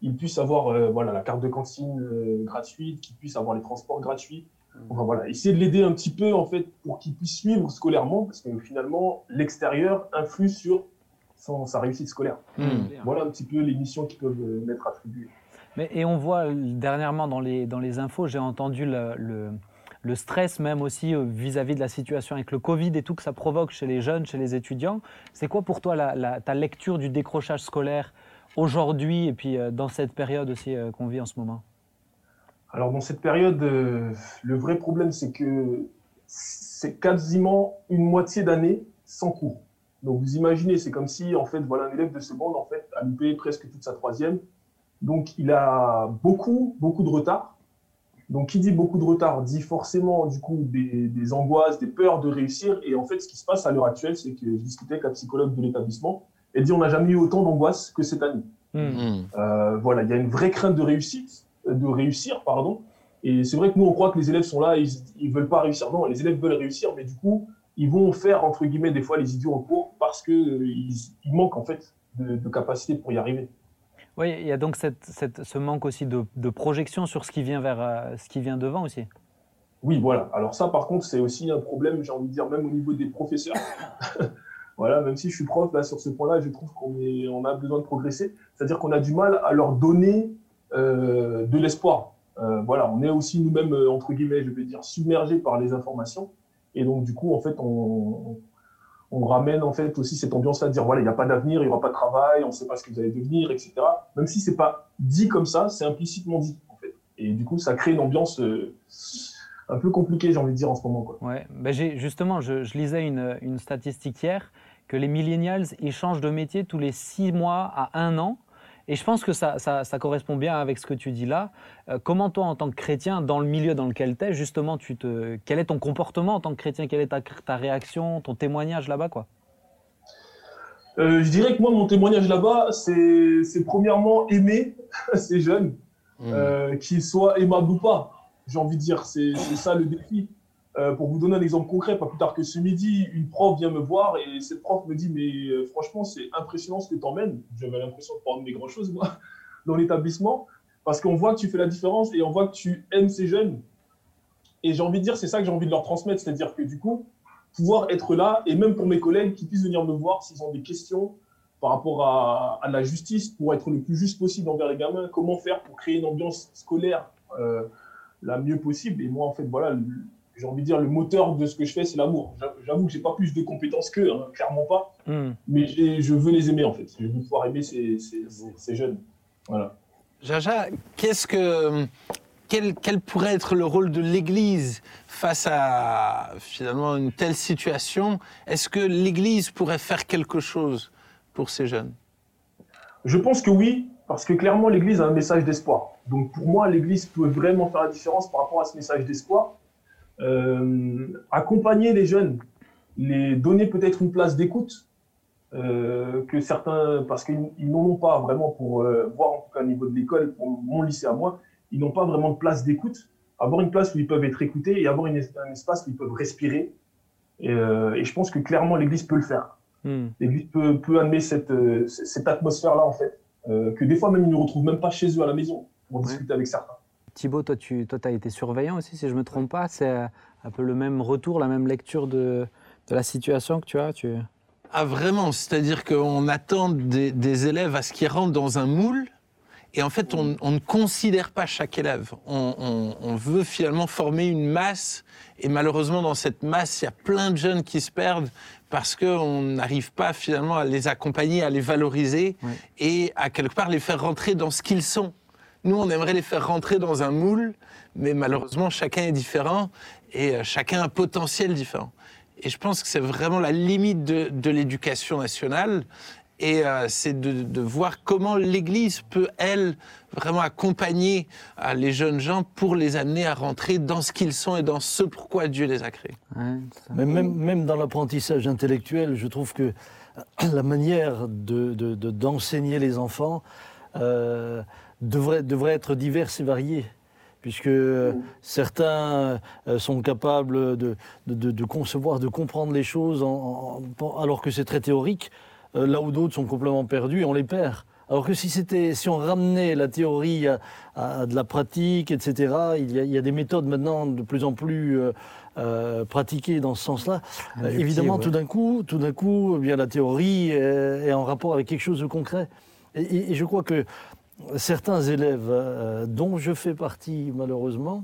Speaker 5: ils puissent avoir euh, voilà, la carte de cantine euh, gratuite, qu'ils puissent avoir les transports gratuits. Enfin, voilà, essayer de l'aider un petit peu en fait pour qu'il puisse suivre scolairement, parce que finalement, l'extérieur influe sur son- sa réussite scolaire.
Speaker 4: Hmm.
Speaker 5: Voilà un petit peu les missions qui peuvent m'être attribuées.
Speaker 3: Mais, et on voit dernièrement dans les, dans les infos, j'ai entendu le, le- le stress même aussi euh, vis-à-vis de la situation avec le Covid et tout que ça provoque chez les jeunes, chez les étudiants. C'est quoi pour toi la- ta lecture du décrochage scolaire aujourd'hui et puis euh, dans cette période aussi euh, qu'on vit en ce moment?
Speaker 5: Alors dans cette période, le vrai problème c'est que c'est quasiment une moitié d'année sans cours. Donc vous imaginez, c'est comme si en fait voilà un élève de seconde en fait a loupé presque toute sa troisième. Donc il a beaucoup beaucoup de retard. Donc qui dit beaucoup de retard dit forcément du coup des, des angoisses, des peurs de réussir. Et en fait ce qui se passe à l'heure actuelle, c'est que je discutais avec la psychologue de l'établissement. Elle dit on n'a jamais eu autant d'angoisse que cette année.
Speaker 3: Hmm.
Speaker 4: Hmm.
Speaker 5: Euh, voilà, il y a une vraie crainte de réussite, euh, de réussir, pardon. Et c'est vrai que nous, on croit que les élèves sont là, ils, ils veulent pas réussir. Non, les élèves veulent réussir, mais du coup, ils vont faire entre guillemets des fois les idiots en cours parce que euh, ils, ils manquent en fait de, de capacité pour y arriver.
Speaker 3: Oui, il y a donc cette- cette- ce manque aussi de, de projection sur ce qui vient vers euh, ce qui vient devant aussi.
Speaker 5: Oui, voilà. Alors ça, par contre, c'est aussi un problème, j'ai envie de dire, même au niveau des professeurs. voilà, même si je suis prof, là, sur ce point-là, je trouve qu'on on a besoin de progresser. C'est-à-dire qu'on a du mal à leur donner euh, de l'espoir. Euh, voilà, on est aussi nous-mêmes, entre guillemets, je vais dire, submergés par les informations. Et donc, du coup, en fait, on, on ramène en fait aussi cette ambiance-là de dire, voilà, il n'y a pas d'avenir, il n'y aura pas de travail, on ne sait pas ce que vous allez devenir, etc. Même si c'est pas dit comme ça, c'est implicitement dit, en fait. Et du coup, ça crée une ambiance... euh, un peu compliqué, j'ai envie de dire, en ce moment. Quoi.
Speaker 3: Ouais, j'ai, justement, je, lisais une, une statistique hier que les millennials, ils changent de métier tous les six mois à un an. Et je pense que ça, ça, ça correspond bien avec ce que tu dis là. Euh, comment toi, en tant que chrétien, dans le milieu dans lequel tu es, justement, tu te, quel est ton comportement en tant que chrétien? Quelle est ta, ta réaction, ton témoignage là-bas quoi?
Speaker 5: Euh, je dirais que moi, mon témoignage là-bas, c'est c'est premièrement aimer ces jeunes,
Speaker 4: Hmm.
Speaker 5: euh, qu'ils soient aimables ou pas. J'ai envie de dire, c'est c'est ça le défi. Euh, pour vous donner un exemple concret, pas plus tard que ce midi, une prof vient me voir et cette prof me dit Mais euh, franchement, c'est impressionnant ce que tu emmènes. J'avais l'impression de pas emmener grand-chose, moi, dans l'établissement, parce qu'on voit que tu fais la différence et on voit que tu aimes ces jeunes. Et j'ai envie de dire, c'est ça que j'ai envie de leur transmettre, c'est-à-dire que du coup, pouvoir être là, et même pour mes collègues qui puissent venir me voir s'ils ont des questions par rapport à, la justice, pour être le plus juste possible envers les gamins, comment faire pour créer une ambiance scolaire euh, la mieux possible. Et moi, en fait, voilà, j'ai envie de dire, le moteur de ce que je fais, c'est l'amour. J'a- J'avoue que j'ai pas plus de compétences qu'eux, hein, clairement pas,
Speaker 3: Hmm.
Speaker 5: mais je veux les aimer, en fait. Je veux pouvoir aimer ces, ces- ces- ces jeunes. Voilà.
Speaker 4: Jaja, qu'est-ce que quel, quel pourrait être le rôle de l'Église face à finalement une telle situation? Est-ce que l'Église pourrait faire quelque chose pour ces jeunes?
Speaker 5: Je pense que oui, parce que clairement, l'Église a un message d'espoir. Donc pour moi, l'Église peut vraiment faire la différence par rapport à ce message d'espoir. Euh, accompagner les jeunes, les donner peut-être une place d'écoute, euh, que certains, parce qu'ils ils n'en ont pas vraiment pour euh, voir en tout cas au niveau de l'école, pour mon lycée à moi, ils n'ont pas vraiment de place d'écoute. Avoir une place où ils peuvent être écoutés et avoir une un espace où ils peuvent respirer. Et, et je pense que clairement, l'Église peut le faire.
Speaker 3: Hmm.
Speaker 5: L'Église peut, peut amener cette, cette atmosphère-là, en fait, euh, que des fois même ils ne retrouvent même pas chez eux à la maison pour discuter avec certains.
Speaker 3: Thibaut, toi, tu toi, as été surveillant aussi, si je ne me trompe pas. C'est euh, un peu le même retour, la même lecture de, de la situation que tu as. Tu...
Speaker 4: Ah vraiment, c'est-à-dire qu'on attend des, des élèves à ce qu'ils rentrent dans un moule. Et en fait, on, on ne considère pas chaque élève. On, on- on veut finalement former une masse. Et malheureusement, dans cette masse, il y a plein de jeunes qui se perdent parce qu'on n'arrive pas finalement à les accompagner, à les valoriser et à quelque part les faire rentrer dans ce qu'ils sont. Nous, on aimerait les faire rentrer dans un moule, mais malheureusement, chacun est différent et euh, chacun a un potentiel différent. Et je pense que c'est vraiment la limite de, de l'éducation nationale. Et euh, c'est de, de voir comment l'Église peut, elle, vraiment accompagner euh, les jeunes gens pour les amener à rentrer dans ce qu'ils sont et dans ce pourquoi Dieu les a créés.
Speaker 3: Ouais.
Speaker 1: Mais même, même dans l'apprentissage intellectuel, je trouve que la manière de- de- de- d'enseigner les enfants euh, devrait, devrait être diverse et variée. Puisque euh, certains euh, sont capables de, de- concevoir, de comprendre les choses en- en- en- alors que c'est très théorique, euh, là où d'autres sont complètement perdus et on les perd Alors que si, c'était, si on ramenait la théorie à, à de la pratique, etc., il y, a, il y a des méthodes maintenant de plus en plus euh, euh, pratiquées dans ce sens-là. Euh, évidemment,
Speaker 3: ouais.
Speaker 1: tout d'un coup, tout d'un coup, eh bien, la théorie est, est en rapport avec quelque chose de concret. Et, je crois que certains élèves, euh, dont je fais partie malheureusement,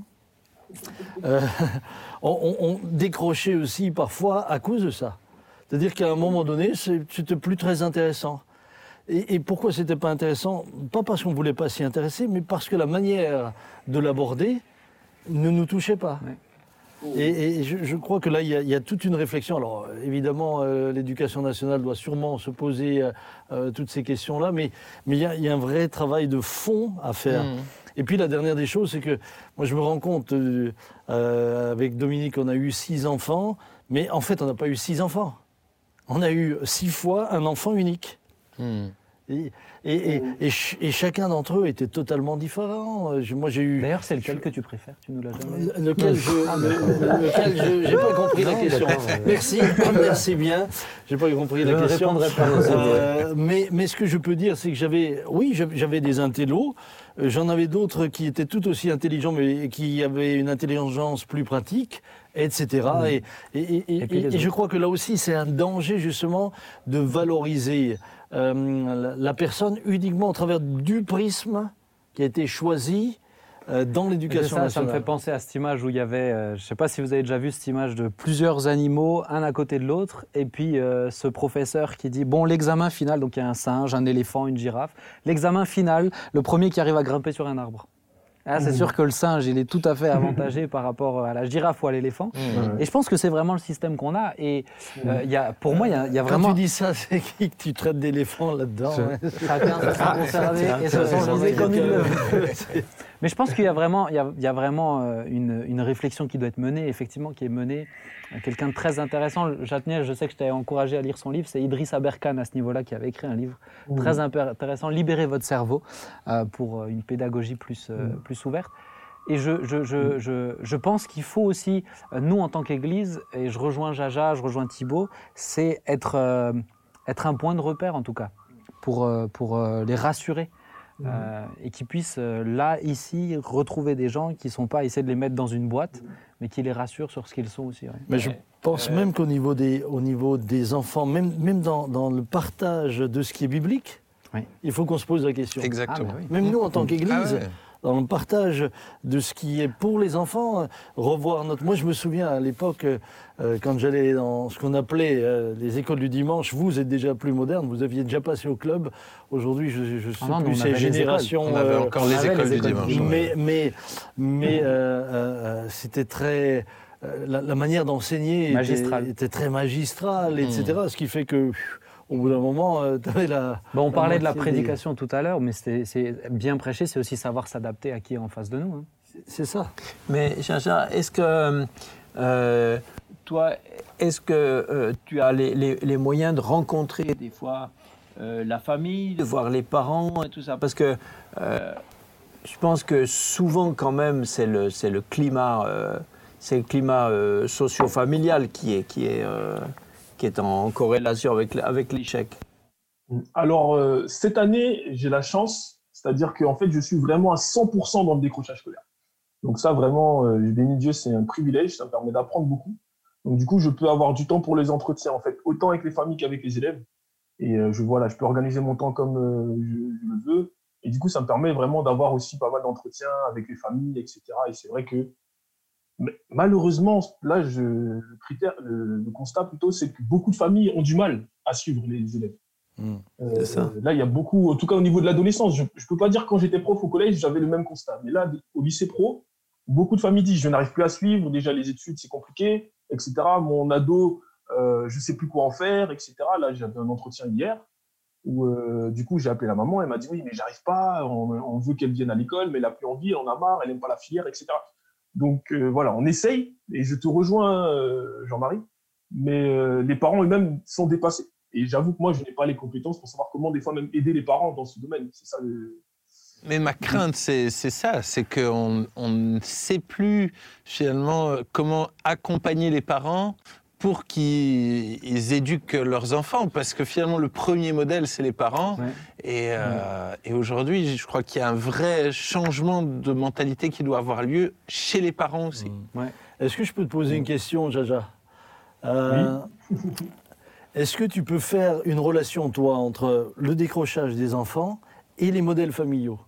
Speaker 1: euh, ont, décroché aussi parfois à cause de ça. C'est-à-dire qu'à un moment donné, c'était plus très intéressant. Et, et pourquoi c'était pas intéressant? Pas parce qu'on voulait pas s'y intéresser, mais parce que la manière de l'aborder ne nous touchait pas. Et, et je, je crois que là, il y, a, il y a toute une réflexion. Alors, évidemment, euh, l'éducation nationale doit sûrement se poser euh, euh, toutes ces questions-là, mais, mais il, y a, il y a un vrai travail de fond à faire.
Speaker 4: Mm.
Speaker 1: Et puis la dernière des choses, c'est que moi je me rends compte, euh, avec Dominique, on a eu six enfants, mais en fait on n'a pas eu six enfants. On a eu six fois un enfant unique.
Speaker 4: Mm.
Speaker 1: Et, et, et- et ch- et chacun d'entre eux était totalement différent. Euh, je- Moi j'ai eu...
Speaker 3: D'ailleurs, c'est lequel que tu préfères? Tu nous l'as jamais dit
Speaker 1: Lequel je, le- lequel je, j'ai pas compris la question. Merci, merci bien. J'ai pas compris
Speaker 3: Je
Speaker 1: la question.
Speaker 3: répondrai pas.
Speaker 1: Euh, mais, mais ce que je peux dire, c'est que j'avais, oui, j'avais des intellos. Euh, J'en avais d'autres qui étaient tout aussi intelligents, mais qui avaient une intelligence plus pratique, etc. Et, et, et- et-
Speaker 3: Et puis les
Speaker 1: et je crois que là aussi, c'est un danger justement de valoriser euh, la, personne uniquement au travers du prisme qui a été choisi euh, dans l'éducation
Speaker 3: ça, me fait penser à cette image où il y avait, euh, je ne sais pas si vous avez déjà vu cette image de plusieurs animaux, un à côté de l'autre, et puis euh, ce professeur qui dit, bon, l'examen final, donc il y a un singe, un éléphant, une girafe, l'examen final, le premier qui arrive à grimper sur un arbre. Ah, c'est sûr que le singe, il est tout à fait avantagé par rapport à la girafe ou à l'éléphant.
Speaker 4: Mm.
Speaker 3: Et je pense que c'est vraiment le système qu'on a. Et euh, il y a, pour moi, il y a, y a
Speaker 1: Quand
Speaker 3: vraiment...
Speaker 1: tu dis ça, c'est qui que tu traites d'éléphant là-dedans hein
Speaker 3: Chacun se sent concerné et se comme il le veut. Mais je pense qu'il y a vraiment, il y a, il y a vraiment euh, une, une réflexion qui doit être menée, effectivement, qui est menée. Quelqu'un de très intéressant, Jatniel, je sais que je t'avais encouragé à lire son livre, c'est Idriss Aberkan à ce niveau-là qui avait écrit un livre très impé- intéressant, Libérez votre cerveau, euh, pour euh, une pédagogie plus, euh,
Speaker 5: Mm.
Speaker 3: plus ouverte. Et je, je, je, je, je pense qu'il faut aussi, nous en tant qu'Église, et je rejoins Jaja, je rejoins Thibault, c'est être, euh, être un point de repère en tout cas, pour, pour les rassurer. Euh, et qu'ils puissent, euh, là, ici, retrouver des gens qui ne sont pas essayer de les mettre dans une boîte, mais qui les rassurent sur ce qu'ils sont aussi. ouais.
Speaker 1: Mais je pense même qu'au niveau des, au niveau des enfants, même, même dans, dans le partage de ce qui est biblique,
Speaker 3: Oui.
Speaker 1: il faut qu'on se pose la question.
Speaker 4: Exactement.
Speaker 3: Ah, bah oui.
Speaker 1: Même nous, en tant qu'Église,
Speaker 4: Ah ouais.
Speaker 1: Dans le partage de ce qui est pour les enfants, euh, revoir notre... Moi, je me souviens à l'époque, euh, quand j'allais dans ce qu'on appelait euh, les écoles du dimanche, vous êtes déjà plus moderne, vous aviez déjà passé au club. Aujourd'hui, je, je suis
Speaker 3: Ah non,
Speaker 1: plus
Speaker 3: on
Speaker 1: ces
Speaker 3: avait les écoles.
Speaker 1: générations...
Speaker 4: On avait
Speaker 1: euh,
Speaker 4: encore
Speaker 3: on
Speaker 4: les
Speaker 3: avait
Speaker 4: écoles
Speaker 3: les
Speaker 4: du
Speaker 3: écoles
Speaker 4: dimanche.
Speaker 3: du
Speaker 1: mais, mais, mais euh, euh, euh, c'était très. euh, La, la manière d'enseigner était, très magistrale, etc. Ce qui fait que, pff, au bout d'un moment, tu avais la.
Speaker 3: Bon, on
Speaker 1: la
Speaker 3: parlait de la
Speaker 1: des-
Speaker 3: prédication tout à l'heure, mais c'est c'est bien prêcher, c'est aussi savoir s'adapter à qui est en face de nous. hein.
Speaker 1: C'est ça.
Speaker 2: Mais Chacha, est-ce que euh, toi, est-ce que euh, tu as les, les- les moyens de rencontrer des fois euh, la famille, de voir les parents et tout ça? Parce que euh, je pense que souvent quand même c'est le, c'est le climat, euh, c'est le climat euh, socio-familial qui est, qui est, euh, est en corrélation avec, l'échec.
Speaker 5: Alors, euh, cette année, j'ai la chance, c'est-à-dire qu'en fait, je suis vraiment à 100% dans le décrochage scolaire. Donc ça, vraiment, euh, je bénis Dieu, c'est un privilège, ça me permet d'apprendre beaucoup. Donc du coup, je peux avoir du temps pour les entretiens, en fait, autant avec les familles qu'avec les élèves. Et euh, je, voilà, je peux organiser mon temps comme euh, je le veux. Et du coup, ça me permet vraiment d'avoir aussi pas mal d'entretiens avec les familles, etc. Et c'est vrai que mais malheureusement, là, je, le critère, le, le constat plutôt, c'est que beaucoup de familles ont du mal à suivre les élèves.
Speaker 1: Mm.
Speaker 5: Euh,
Speaker 2: C'est ça.
Speaker 5: Là, il y a beaucoup, en tout cas au niveau de l'adolescence, je ne peux pas dire quand j'étais prof au collège, j'avais le même constat. Mais là, au lycée pro, beaucoup de familles disent je n'arrive plus à suivre, déjà les études c'est compliqué, etc. Mon ado, euh, je ne sais plus quoi en faire, etc. Là, j'avais un entretien hier où euh, du coup j'ai appelé la maman, elle m'a dit oui, mais j'arrive pas, on, on veut qu'elle vienne à l'école, mais elle n'a plus envie, elle en a marre, elle n'aime pas la filière, etc. Donc euh, voilà, on essaye, et je te rejoins, euh, Jean-Marie, mais euh, les parents eux-mêmes sont dépassés. Et j'avoue que moi, je n'ai pas les compétences pour savoir comment, des fois, même aider les parents dans ce domaine.
Speaker 4: Mais ma crainte, c'est ça, c'est qu'on on ne sait plus finalement comment accompagner les parents pour qu'ils éduquent leurs enfants, parce que finalement, le premier modèle, c'est les parents.
Speaker 3: Ouais.
Speaker 4: Et, euh, et aujourd'hui, je crois qu'il y a un vrai changement de mentalité qui doit avoir lieu chez les parents aussi.
Speaker 3: Ouais.
Speaker 1: Est-ce que je peux te poser une question, Jaja? Euh, Est-ce que tu peux faire une relation, toi, entre le décrochage des enfants et les modèles familiaux?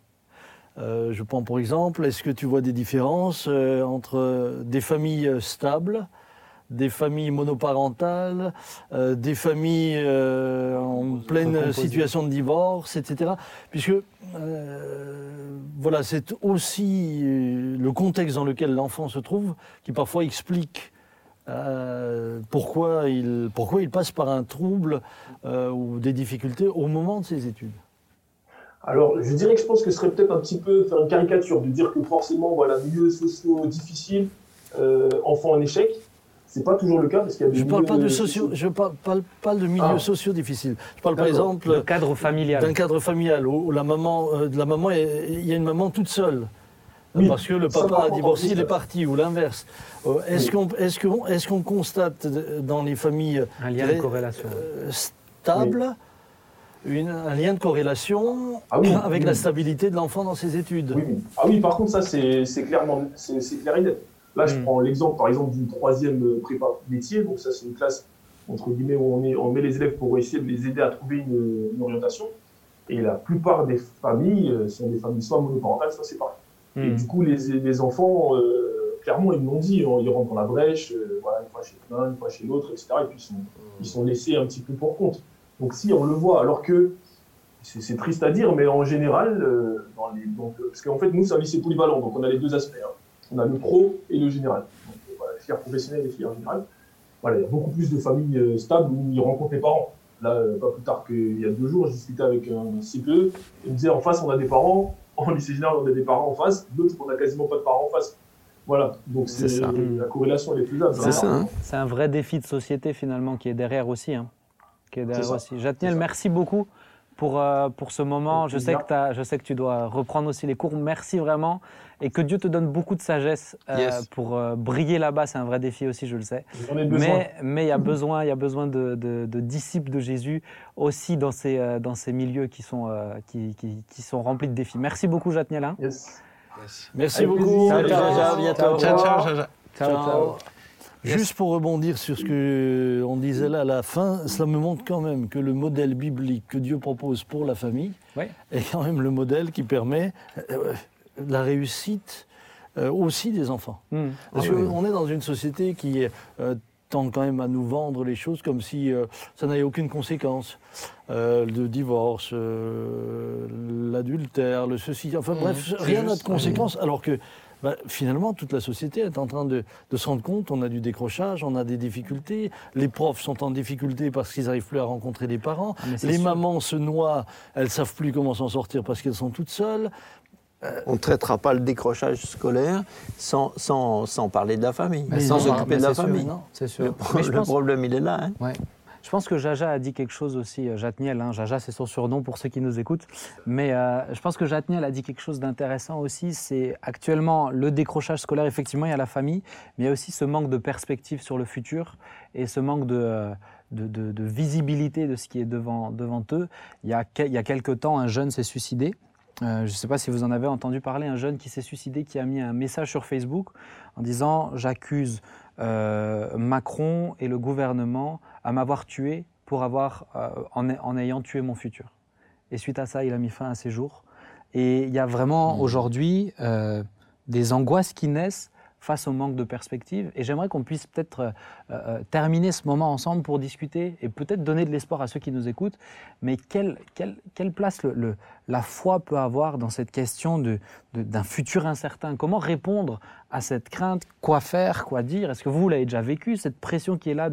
Speaker 1: Euh, Je prends pour exemple, est-ce que tu vois des différences entre des familles stables, des familles monoparentales, euh, des familles euh, en pleine situation de divorce, etc. Puisque, euh, voilà, c'est aussi le contexte dans lequel l'enfant se trouve qui parfois explique euh, pourquoi, il, pourquoi il passe par un trouble euh, ou des difficultés au moment de ses études.
Speaker 5: Alors, je dirais que je pense que ce serait peut-être un petit peu faire une caricature de dire que forcément, voilà, milieux sociaux difficiles, euh, enfants en échec. C'est pas toujours le cas parce qu'il y a des
Speaker 1: Je ne parle pas de sociaux, je parle, parle pas de milieux
Speaker 5: Ah.
Speaker 1: sociaux difficiles. Je parle par exemple
Speaker 3: Le cadre familial.
Speaker 1: d'un cadre familial où, où la maman, euh, de la maman, est- il y a une maman toute seule.
Speaker 5: Oui,
Speaker 1: parce que le papa a divorcé, il est parti, ou l'inverse. Euh, Est-ce
Speaker 5: Oui.
Speaker 1: qu'on est qu'on est qu'on constate dans les familles
Speaker 3: Un lien de corrélation.
Speaker 1: euh, stables une- un lien de corrélation
Speaker 5: Ah oui,
Speaker 1: avec
Speaker 5: oui.
Speaker 1: la stabilité de l'enfant dans ses études?
Speaker 5: Ah oui, par contre, ça, c'est clairement, c'est clair et net. Là, je
Speaker 3: Mm.
Speaker 5: prends l'exemple, par exemple, d'une troisième euh, prépa métier. Donc, ça, c'est une classe, entre guillemets, où on, est, on met les élèves pour essayer de les aider à trouver une, une orientation. Et la plupart des familles euh, sont des familles soit monoparentales, soit séparées. Et
Speaker 3: Hmm.
Speaker 5: du coup, les, les enfants, euh, clairement, ils m'ont dit, hein, ils rentrent dans la brèche, euh, voilà, une fois chez l'un, une fois chez l'autre, etc. Et puis, ils sont, ils sont laissés un petit peu pour compte. Donc, si on le voit, alors que c'est triste à dire, mais en général, dans les, donc, parce qu'en fait, nous, c'est un lycée polyvalent, donc on a les deux aspects. hein. On a le pro et le général. Donc, euh, voilà, les filières professionnelles et les filières générales. Voilà, il y a beaucoup plus de familles euh, stables où ils rencontrent les parents. Là, euh, pas plus tard qu'il y a deux jours, je discutais avec un CPE, il me disait en face, on a des parents, en lycée général, on a des parents en face, d'autres, on a quasiment pas de parents en face. Voilà, donc
Speaker 2: C'est ça.
Speaker 5: la corrélation, elle est faisable.
Speaker 2: C'est ça, hein.
Speaker 3: C'est un vrai défi de société finalement qui est derrière aussi. hein. Qui est derrière aussi. Jatniel, merci beaucoup pour, euh, pour ce moment. Je sais, que t'as- je sais que tu dois reprendre aussi les cours. Merci vraiment. Et que Dieu te donne beaucoup de sagesse euh,
Speaker 4: Yes.
Speaker 3: pour euh, briller là-bas. C'est un vrai défi aussi, je le sais. Mais mais il y a besoin, il y a besoin de, de- de disciples de Jésus aussi dans ces, euh, dans ces milieux qui sont, euh, qui, qui- qui sont remplis de défis. Merci beaucoup, Jatniel. hein.
Speaker 5: Yes.
Speaker 1: Merci
Speaker 5: Avec
Speaker 1: beaucoup.
Speaker 5: plaisir.
Speaker 3: Ciao,
Speaker 1: à bientôt.
Speaker 3: Ciao,
Speaker 4: Ciao, ciao.
Speaker 3: Ciao, ciao.
Speaker 1: Juste pour rebondir sur ce que on disait là à la fin, cela me montre quand même que le modèle biblique que Dieu propose pour la famille
Speaker 3: Oui.
Speaker 1: est quand même le modèle qui permet euh, la réussite euh, aussi des enfants.
Speaker 3: Hmm.
Speaker 1: Parce
Speaker 2: Ah oui.
Speaker 1: qu'on est dans une société qui euh, tend quand même à nous vendre les choses comme si ça n'avait aucune conséquence. Euh, le divorce, euh, l'adultère, le ceci, enfin
Speaker 4: Mhm,
Speaker 1: bref, rien n'a de conséquence. Alors que bah, finalement, toute la société est en train de, de se rendre compte, on a du décrochage, on a des difficultés, les profs sont en difficulté parce qu'ils n'arrivent plus à rencontrer les parents,
Speaker 3: Ah, mais c'est
Speaker 1: les
Speaker 3: sûr.
Speaker 1: mamans se noient, elles savent plus comment s'en sortir parce qu'elles sont toutes seules.
Speaker 2: On ne traitera pas le décrochage scolaire sans, sans, sans parler de la famille,
Speaker 3: Mais
Speaker 2: sans s'occuper de la famille.
Speaker 1: non.
Speaker 3: C'est
Speaker 2: Le,
Speaker 3: sûr.
Speaker 2: pro-
Speaker 3: Mais je
Speaker 2: le
Speaker 3: pense-
Speaker 2: problème, il est là. hein.
Speaker 3: Ouais. Je pense que Jaja a dit quelque chose aussi, euh, Jatniel, hein, Jaja c'est son surnom pour ceux qui nous écoutent, mais euh, je pense que Jatniel a dit quelque chose d'intéressant aussi, c'est actuellement le décrochage scolaire, effectivement il y a la famille, mais il y a aussi ce manque de perspective sur le futur et ce manque de, euh, visibilité de ce qui est devant, eux. Il y, a, il y a quelque temps, un jeune s'est suicidé. Je ne sais pas si vous en avez entendu parler, un jeune qui s'est suicidé, qui a mis un message sur Facebook en disant J'accuse Macron et le gouvernement à m'avoir tué pour avoir, euh, en, en ayant tué mon futur. Et suite à ça, il a mis fin à ses jours. Et il y a vraiment aujourd'hui euh, des angoisses qui naissent face au manque de perspective. Et j'aimerais qu'on puisse peut-être euh, euh, terminer ce moment ensemble pour discuter et peut-être donner de l'espoir à ceux qui nous écoutent. Mais quelle, place la foi peut avoir dans cette question d'un futur incertain? Comment répondre à cette crainte? Quoi faire? Quoi dire? Est-ce que vous l'avez déjà vécu, cette pression qui est là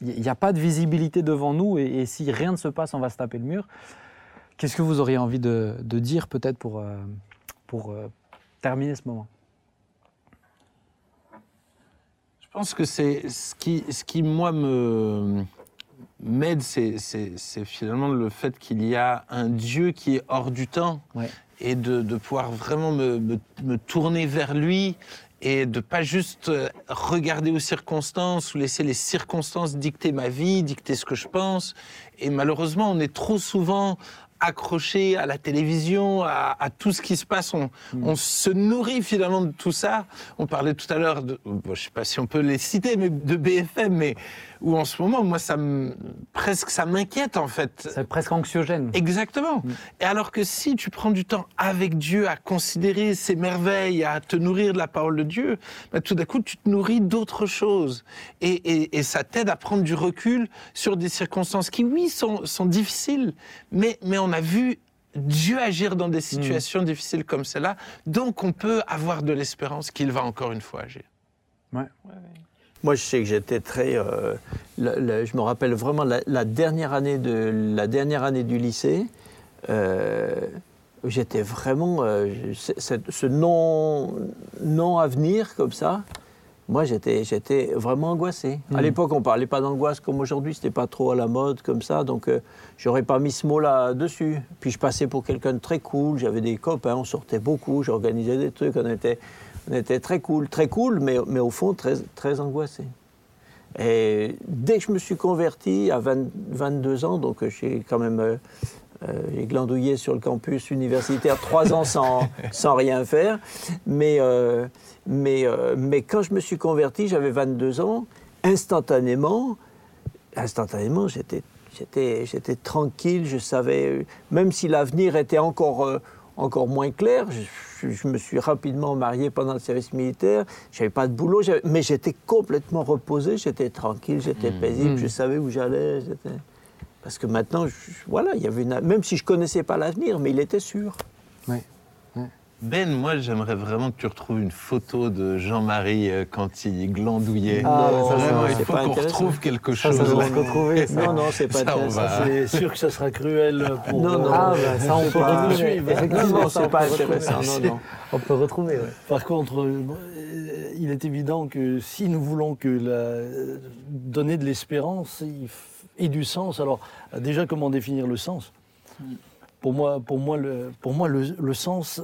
Speaker 3: Il n'y a pas de visibilité devant nous et, si rien ne se passe, on va se taper le mur? Qu'est-ce que vous auriez envie de, dire peut-être pour, pour euh, terminer ce moment
Speaker 4: Je pense que c'est ce qui, ce qui moi me m'aide, c'est, c'est- c'est finalement le fait qu'il y a un Dieu qui est hors du temps
Speaker 3: Ouais.
Speaker 4: et de, de pouvoir vraiment me, me- me tourner vers lui et de pas juste euh, regarder aux circonstances ou laisser les circonstances dicter ma vie, dicter ce que je pense. Et malheureusement, on est trop souvent accroché à la télévision, à, à tout ce qui se passe. On,
Speaker 3: Mm.
Speaker 4: on se nourrit finalement de tout ça. On parlait tout à l'heure, de, bon, je sais pas si on peut les citer, mais de BFM, mais où en ce moment, moi, ça me, presque, ça m'inquiète en fait.
Speaker 3: C'est presque anxiogène.
Speaker 4: Exactement. Et alors que si tu prends du temps avec Dieu à considérer ses merveilles, à te nourrir de la parole de Dieu, bah, tout d'un coup, tu te nourris d'autres choses. Et, et- et ça t'aide à prendre du recul sur des circonstances qui, oui, sont, sont difficiles, mais, mais on a vu Dieu agir dans des situations difficiles comme celle-là. Donc, on peut avoir de l'espérance qu'il va encore une fois agir.
Speaker 2: Moi, je sais que j'étais très. euh, je me rappelle vraiment la, la dernière année de la dernière année du lycée. euh, j'étais vraiment euh, ce non non avenir comme ça. Moi, j'étais vraiment angoissé. À l'époque, on parlait pas d'angoisse comme aujourd'hui. C'était pas trop à la mode comme ça. Donc, euh, j'aurais pas mis ce mot-là dessus. Puis, je passais pour quelqu'un de très cool. J'avais des copains. On sortait beaucoup. J'organisais des trucs. On était on était très cool, très cool, mais, mais au fond très, très angoissé. Et dès que je me suis converti à 20 22 ans, donc euh, j'ai quand même euh, euh, j'ai glandouillé sur le campus universitaire trois ans sans, sans rien faire, mais, euh, mais, euh, mais quand je me suis converti, j'avais 22 ans, instantanément, instantanément, j'étais j'étais j'étais tranquille, je savais, même si l'avenir était encore, encore moins clair, je, me suis rapidement marié pendant le service militaire, j'avais pas de boulot, mais j'étais complètement reposé, j'étais tranquille, j'étais paisible, je savais où j'allais. Parce que maintenant, je- voilà, il y avait une, même si je connaissais pas l'avenir, mais il était sûr.
Speaker 4: Ben, moi, j'aimerais vraiment que tu retrouves une photo de Jean-Marie euh, quand il glandouillait.
Speaker 3: Ah, mais ça, c'est
Speaker 4: Vraiment,
Speaker 3: vrai,
Speaker 4: il faut
Speaker 2: pas
Speaker 4: qu'on retrouve quelque
Speaker 3: Ça,
Speaker 4: chose.
Speaker 3: ça doit se retrouver. ça.
Speaker 2: Non, non, c'est pas
Speaker 4: Ça, va-
Speaker 1: C'est sûr que ça sera cruel pour.
Speaker 2: Non, non.
Speaker 3: Ah, bah, ça, on peut
Speaker 2: pas-
Speaker 3: retrouver.
Speaker 1: Non,
Speaker 3: Effectivement,
Speaker 2: non,
Speaker 3: ça,
Speaker 2: c'est
Speaker 3: on
Speaker 2: pas
Speaker 3: peut retrouver.
Speaker 2: intéressant. Non, non.
Speaker 3: On peut retrouver, ouais.
Speaker 1: Par contre, euh, il est évident que si nous voulons que la, euh, donner de l'espérance et du sens, alors déjà comment définir le sens? Pour moi, pour moi, le, pour moi, le, le sens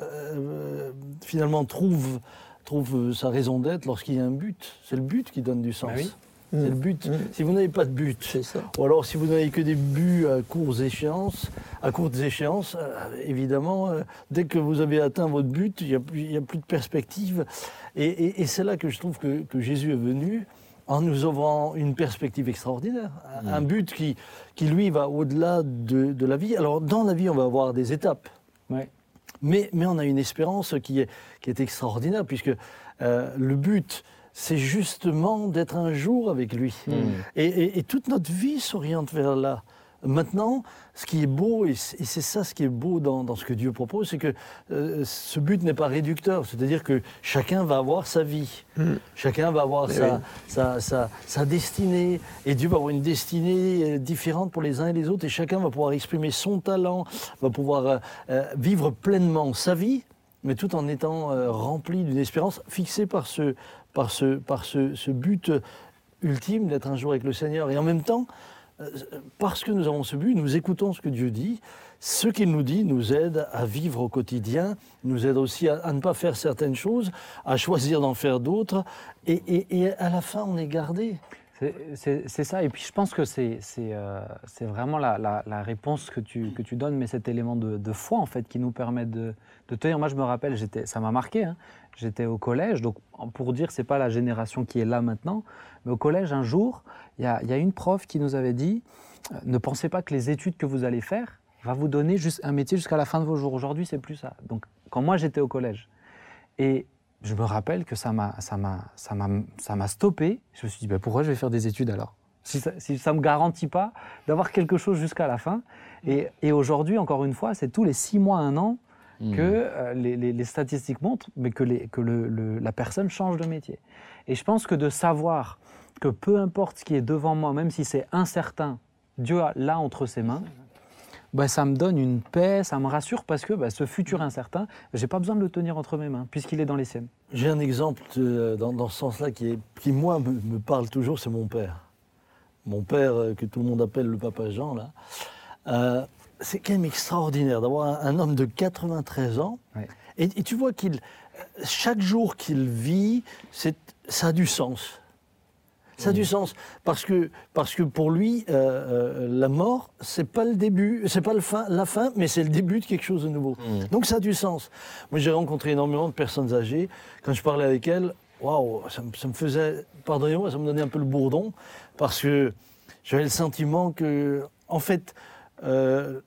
Speaker 1: euh, finalement trouve trouve sa raison d'être lorsqu'il y a un but. C'est le but qui donne du sens.
Speaker 3: Bah oui.
Speaker 1: C'est le but.
Speaker 2: Mm.
Speaker 1: Si vous n'avez pas de but,
Speaker 2: C'est ça.
Speaker 1: ou alors, si vous n'avez que des buts à courtes échéances, à courtes échéances, euh, évidemment, euh, dès que vous avez atteint votre but, il n'y a, plus- il y a plus de perspective. Et, et- et c'est là que je trouve que, que Jésus est venu en nous offrant une perspective extraordinaire, un- un but qui, qui lui, va au-delà de, de la vie. Alors, dans la vie, on va avoir des étapes.
Speaker 3: Ouais.
Speaker 1: Mais, mais on a une espérance qui est, qui est extraordinaire, puisque euh, le but, c'est justement d'être un jour avec lui. Et, et- et toute notre vie s'oriente vers là. Maintenant, ce qui est beau, et c'est ça ce qui est beau dans, dans ce que Dieu propose, c'est que euh, ce but n'est pas réducteur. C'est-à-dire que chacun va avoir sa vie. Chacun va avoir sa,
Speaker 2: oui.
Speaker 1: sa, sa- sa destinée. Et Dieu va avoir une destinée euh, différente pour les uns et les autres. Et chacun va pouvoir exprimer son talent, va pouvoir euh, vivre pleinement sa vie, mais tout en étant euh, rempli d'une espérance fixée par ce, par ce, par ce, ce but ultime d'être un jour avec le Seigneur. Et en même temps, parce que nous avons ce but, nous écoutons ce que Dieu dit. Ce qu'il nous dit nous aide à vivre au quotidien, nous aide aussi à, ne pas faire certaines choses, à choisir d'en faire d'autres. Et, à la fin, on est gardé.
Speaker 3: C'est- ça, et puis je pense que c'est euh, vraiment la, réponse que tu, donnes, mais cet élément de, foi en fait qui nous permet de, tenir. Moi je me rappelle, ça m'a marqué, hein. j'étais au collège, donc pour dire c'est pas la génération qui est là maintenant, mais au collège un jour, il y a, il y a une prof qui nous avait dit, euh, ne pensez pas que les études que vous allez faire va vous donner juste un métier jusqu'à la fin de vos jours. Aujourd'hui c'est plus ça. Donc quand moi j'étais au collège, et je me rappelle que ça m'a, ça m'a, ça m'a, ça m'a stoppé. Je me suis dit, bah, pourquoi je vais faire des études alors? Si ça, si ça me garantit pas d'avoir quelque chose jusqu'à la fin. Et, et aujourd'hui, encore une fois, c'est tous les six mois, un an que euh, les, les- les statistiques montrent, mais que, les, que le- le- la personne change de métier. Et je pense que de savoir que peu importe ce qui est devant moi, même si c'est incertain, Dieu a là entre ses mains. bah, ça me donne une paix, ça me rassure parce que bah, ce futur incertain, j'ai pas besoin de le tenir entre mes mains puisqu'il est dans les siennes.
Speaker 1: J'ai un exemple euh, dans, dans ce sens-là qui, est, qui, moi, me, me parle toujours, c'est mon père. Mon père, euh, que tout le monde appelle le papa Jean, là. Euh, c'est quand même extraordinaire d'avoir un, un homme de 93 ans. Et, et tu vois qu'il, chaque jour qu'il vit, c'est, ça a du sens. Ça a du sens parce que, parce que pour lui, euh, euh, la mort, c'est pas le début, c'est pas le fin, la fin, mais c'est le début de quelque chose de nouveau. Donc ça a du sens. Moi, j'ai rencontré énormément de personnes âgées. Quand je parlais avec elles, waouh, ça, me- ça me faisait, pardonnez-moi, ça me donnait un peu le bourdon parce que j'avais le sentiment que, en fait, euh,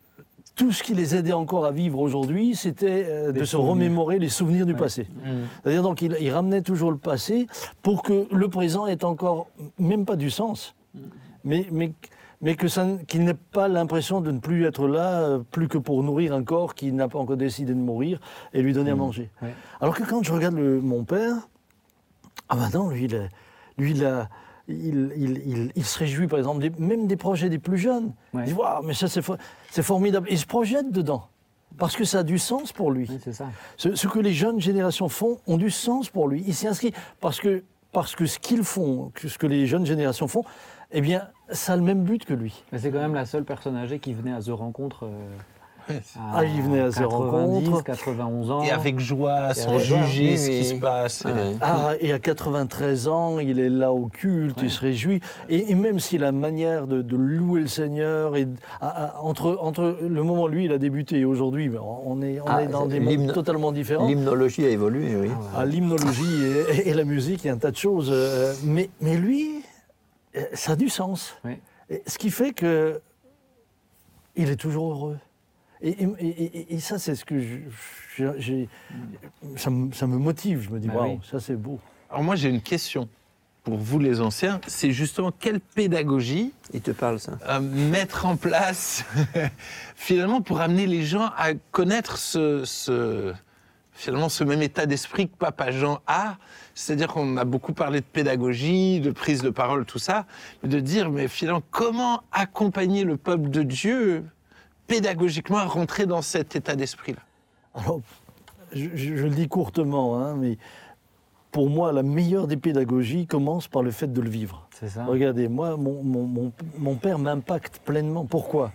Speaker 1: tout ce qui les aidait encore à vivre aujourd'hui, c'était euh, de se remémorer les souvenirs du passé. C'est-à-dire donc il, il ramenait toujours le passé pour que le présent ait encore même pas du sens, mais, mais, mais que ça, qu'il n'ait pas l'impression de ne plus être là, euh, plus que pour nourrir un corps qui n'a pas encore décidé de mourir et lui donner à manger.
Speaker 3: Ouais.
Speaker 1: Alors que quand je regarde le- mon père, ah ben non, lui, il, a- lui, il, a- il, il- il- il se réjouit par exemple des- même des projets des plus jeunes.
Speaker 3: Ouais.
Speaker 1: Il dit waouh, mais ça c'est, fo- c'est formidable. Il se projette dedans parce que ça a du sens pour lui.
Speaker 3: Oui, c'est ça.
Speaker 1: Ce, ce que les jeunes générations font ont du sens pour lui. Il s'y inscrit parce que, parce que ce qu'ils font, que ce que les jeunes générations font, eh bien, ça a le même but que lui.
Speaker 3: Mais c'est quand même la seule personne âgée qui venait à The Rencontre. euh,
Speaker 1: Ah, il venait à The
Speaker 3: 90,
Speaker 1: Rencontre.
Speaker 3: 91 ans.
Speaker 4: Et avec joie, sans juger ce qui se passe.
Speaker 2: Ouais.
Speaker 1: Ah, et à 93 ans, il est là au culte, il se réjouit. Et, et même si la manière de, de louer le Seigneur, est, à- à- entre, entre le moment où lui il a débuté et aujourd'hui, ben, on est, on
Speaker 2: Ah,
Speaker 1: est dans des mondes totalement différents.
Speaker 2: L'hymnologie a évolué, oui.
Speaker 1: à l'hymnologie et, et la musique, il y a un tas de choses. euh, mais, mais lui, euh, ça a du sens.
Speaker 3: Oui.
Speaker 1: Et ce qui fait que il est toujours heureux. Et, et- et- et- et ça, c'est ce que je- ça, me, ça me motive. Je me dis,
Speaker 3: Bah
Speaker 1: waouh,
Speaker 3: oui.
Speaker 1: ça c'est beau.
Speaker 4: Alors moi j'ai une question pour vous les anciens, c'est justement quelle pédagogie
Speaker 2: Il te parle, ça.
Speaker 4: euh, mettre en place finalement pour amener les gens à connaître ce, ce- finalement ce même état d'esprit que Papa Jean a? C'est-à-dire qu'on a beaucoup parlé de pédagogie, de prise de parole, tout ça, mais de dire mais finalement comment accompagner le peuple de Dieu pédagogiquement à rentrer dans cet état d'esprit-là.
Speaker 1: Alors, je, je- je le dis courtement, hein, mais pour moi, la meilleure des pédagogies commence par le fait de le vivre.
Speaker 3: C'est ça.
Speaker 1: Regardez, moi, mon, mon- mon- mon père m'impacte pleinement. Pourquoi?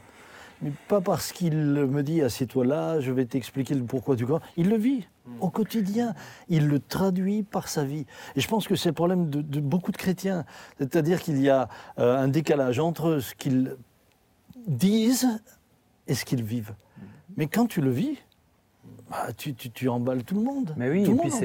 Speaker 1: Mais Pas parce qu'il me dit assieds-toi là, je vais t'expliquer le pourquoi du comment. Il le vit au quotidien. Il le traduit par sa vie. Et je pense que c'est le problème de, de beaucoup de chrétiens. C'est-à-dire qu'il y a euh, un décalage entre ce qu'ils disent et ce qu'ils vivent. Mais quand tu le vis, bah, tu, tu- tu emballes tout le monde.
Speaker 3: Mais oui,
Speaker 1: tout
Speaker 3: et
Speaker 1: le
Speaker 3: puis,
Speaker 1: monde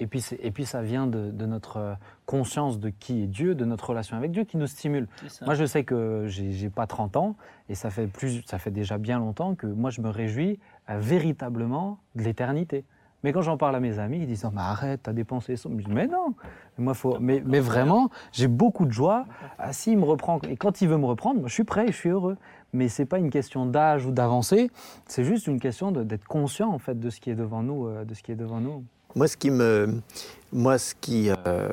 Speaker 3: et, puis, c'est- et puis ça vient de, de notre euh, conscience de qui est Dieu, de notre relation avec Dieu qui nous stimule. Moi, je sais que j'ai j'ai pas 30 ans et ça fait, plus, ça fait déjà bien longtemps que moi, je me réjouis euh, véritablement de l'éternité. Mais quand j'en parle à mes amis, ils disent Non, mais arrête, t'as dépensé ça. Je dis, Mais non moi, faut... mais, mais vraiment, j'ai beaucoup de joie. Ah, s'il me reprend, et quand il veut me reprendre, moi, je suis prêt, je suis heureux. Mais c'est pas une question d'âge ou d'avancée, c'est juste une question d'être conscient en fait de ce qui est devant nous, euh, de ce qui est devant nous.
Speaker 2: Moi, ce qui me, moi, ce qui, euh,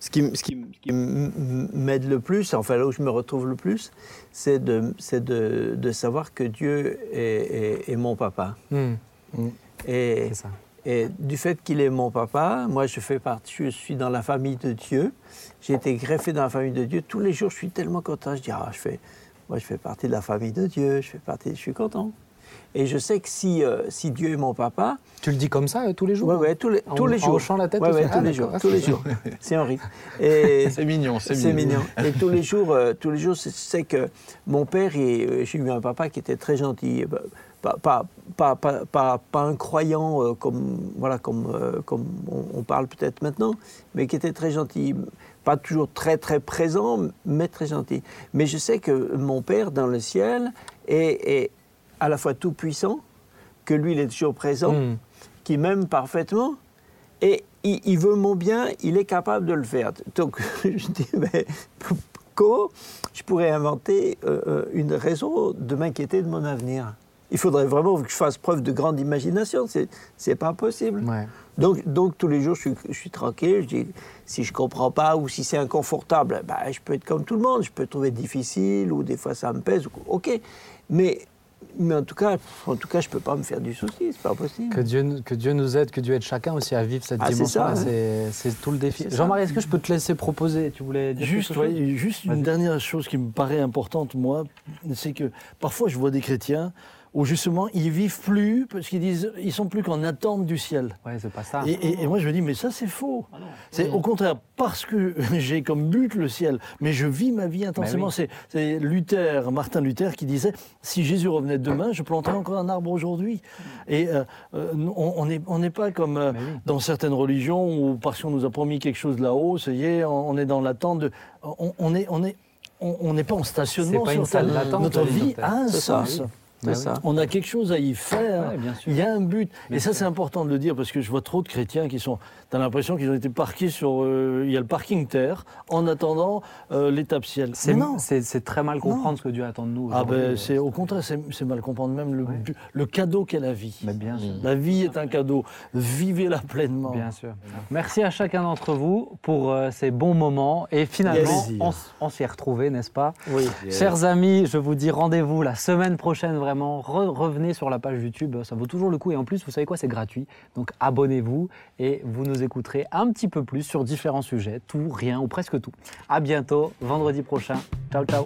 Speaker 2: ce qui, ce qui, m'aide le plus, enfin là où je me retrouve le plus, c'est de, c'est de, de savoir que Dieu est, est- est mon papa.
Speaker 3: C'est ça.
Speaker 2: et du fait qu'il est mon papa, moi, je fais partie, je suis dans la famille de Dieu. J'ai été greffé dans la famille de Dieu. Tous les jours, je suis tellement content. Je dis, ah, je fais, moi, je fais partie de la famille de Dieu. Je fais partie, je suis content. Et je sais que si, euh, si Dieu est mon papa,
Speaker 3: Tu le dis comme ça euh, tous les jours
Speaker 2: Ouais, ouais, tous les,
Speaker 3: En-
Speaker 2: les
Speaker 3: en
Speaker 2: jours.
Speaker 3: hochant la tête
Speaker 2: Ouais, ouais,
Speaker 3: Ah,
Speaker 2: tous les
Speaker 3: d'accord.
Speaker 2: jours,
Speaker 3: Ah,
Speaker 2: tous les
Speaker 3: c'est
Speaker 2: jours. C'est un rythme.
Speaker 4: C'est mignon, c'est mignon.
Speaker 2: mignon. Et tous les jours, euh, tous les jours, c'est- c'est que mon père, j'ai eu un papa qui était très gentil. Pas, pas, pas, pas, un croyant euh, comme, voilà, comme, euh, comme on, parle peut-être maintenant, mais qui était très gentil. Pas toujours très très présent, mais très gentil. Mais je sais que mon père dans le ciel est, à la fois tout puissant, que lui il est toujours présent,
Speaker 3: Mm.
Speaker 2: qui m'aime parfaitement, et il, veut mon bien, il est capable de le faire. Donc je dis, mais comment je pourrais inventer euh, une raison de m'inquiéter de mon avenir? Il faudrait vraiment que je fasse preuve de grande imagination, c'est, c'est pas possible.
Speaker 3: Ouais.
Speaker 2: Donc, donc tous les jours, je suis, je suis tranquille. Je dis, si je comprends pas ou si c'est inconfortable, bah, je peux être comme tout le monde. Je peux trouver difficile ou des fois ça me pèse. Ok, mais mais en tout cas, en tout cas, je peux pas me faire du souci, c'est pas possible.
Speaker 3: Que Dieu, nous- que Dieu nous aide, que Dieu aide chacun aussi à vivre cette
Speaker 2: Ah, ça,
Speaker 3: C'est c'est tout le défi.
Speaker 2: C'est ça.
Speaker 3: Jean-Marie, est-ce que je peux te laisser proposer Tu voulais dire
Speaker 1: Juste,
Speaker 3: quelque chose?
Speaker 1: ouais, juste une dernière chose qui me paraît importante, moi, c'est que parfois je vois des chrétiens où justement ils vivent plus parce qu'ils disent ils sont plus qu'en attente du ciel.
Speaker 3: Ouais, c'est pas ça.
Speaker 1: Et, et- et moi je me dis mais ça c'est faux. C'est au contraire parce que j'ai comme but le ciel, mais je vis ma vie intensément.
Speaker 3: oui.
Speaker 1: C'est- Luther, Martin Luther qui disait si Jésus revenait demain, je planterais encore un arbre aujourd'hui. Et euh, euh, on n'est on pas comme euh,
Speaker 3: oui.
Speaker 1: dans certaines religions où parce qu'on nous a promis quelque chose là-haut, ça y est, on on est dans l'attente de. On, on est on est on n'est pas en stationnement
Speaker 3: pas
Speaker 1: sur
Speaker 3: une salle
Speaker 1: Notre
Speaker 3: vie
Speaker 1: a un sens.
Speaker 3: Bah oui.
Speaker 1: On a quelque chose à y faire.
Speaker 3: Ouais, bien sûr.
Speaker 1: Il y a un but.
Speaker 3: Bien
Speaker 1: et ça, c'est important de le dire parce que je vois trop de chrétiens qui sont. Tu as l'impression qu'ils ont été parqués sur. euh, il y a le parking terre en attendant euh, l'étape ciel.
Speaker 3: C'est
Speaker 1: non.
Speaker 3: c'est- c'est très mal comprendre ce que Dieu attend de nous.
Speaker 1: Ah
Speaker 3: aujourd'hui.
Speaker 1: ben, c'est au contraire, c'est c'est mal comprendre même le, cadeau qu'est la vie.
Speaker 3: Mais bien sûr.
Speaker 1: La vie est un cadeau. Vivez-la pleinement.
Speaker 3: Bien sûr. Merci à chacun d'entre vous pour euh, ces bons moments. Et finalement, on, on s'y est retrouvés, n'est-ce pas?
Speaker 1: Oui.
Speaker 3: Chers amis, je vous dis rendez-vous la semaine prochaine revenez sur la page YouTube, ça vaut toujours le coup. Et en plus, vous savez quoi, c'est gratuit. Donc abonnez-vous et vous nous écouterez un petit peu plus sur différents sujets, tout, rien ou presque tout. À bientôt, vendredi prochain. Ciao, ciao.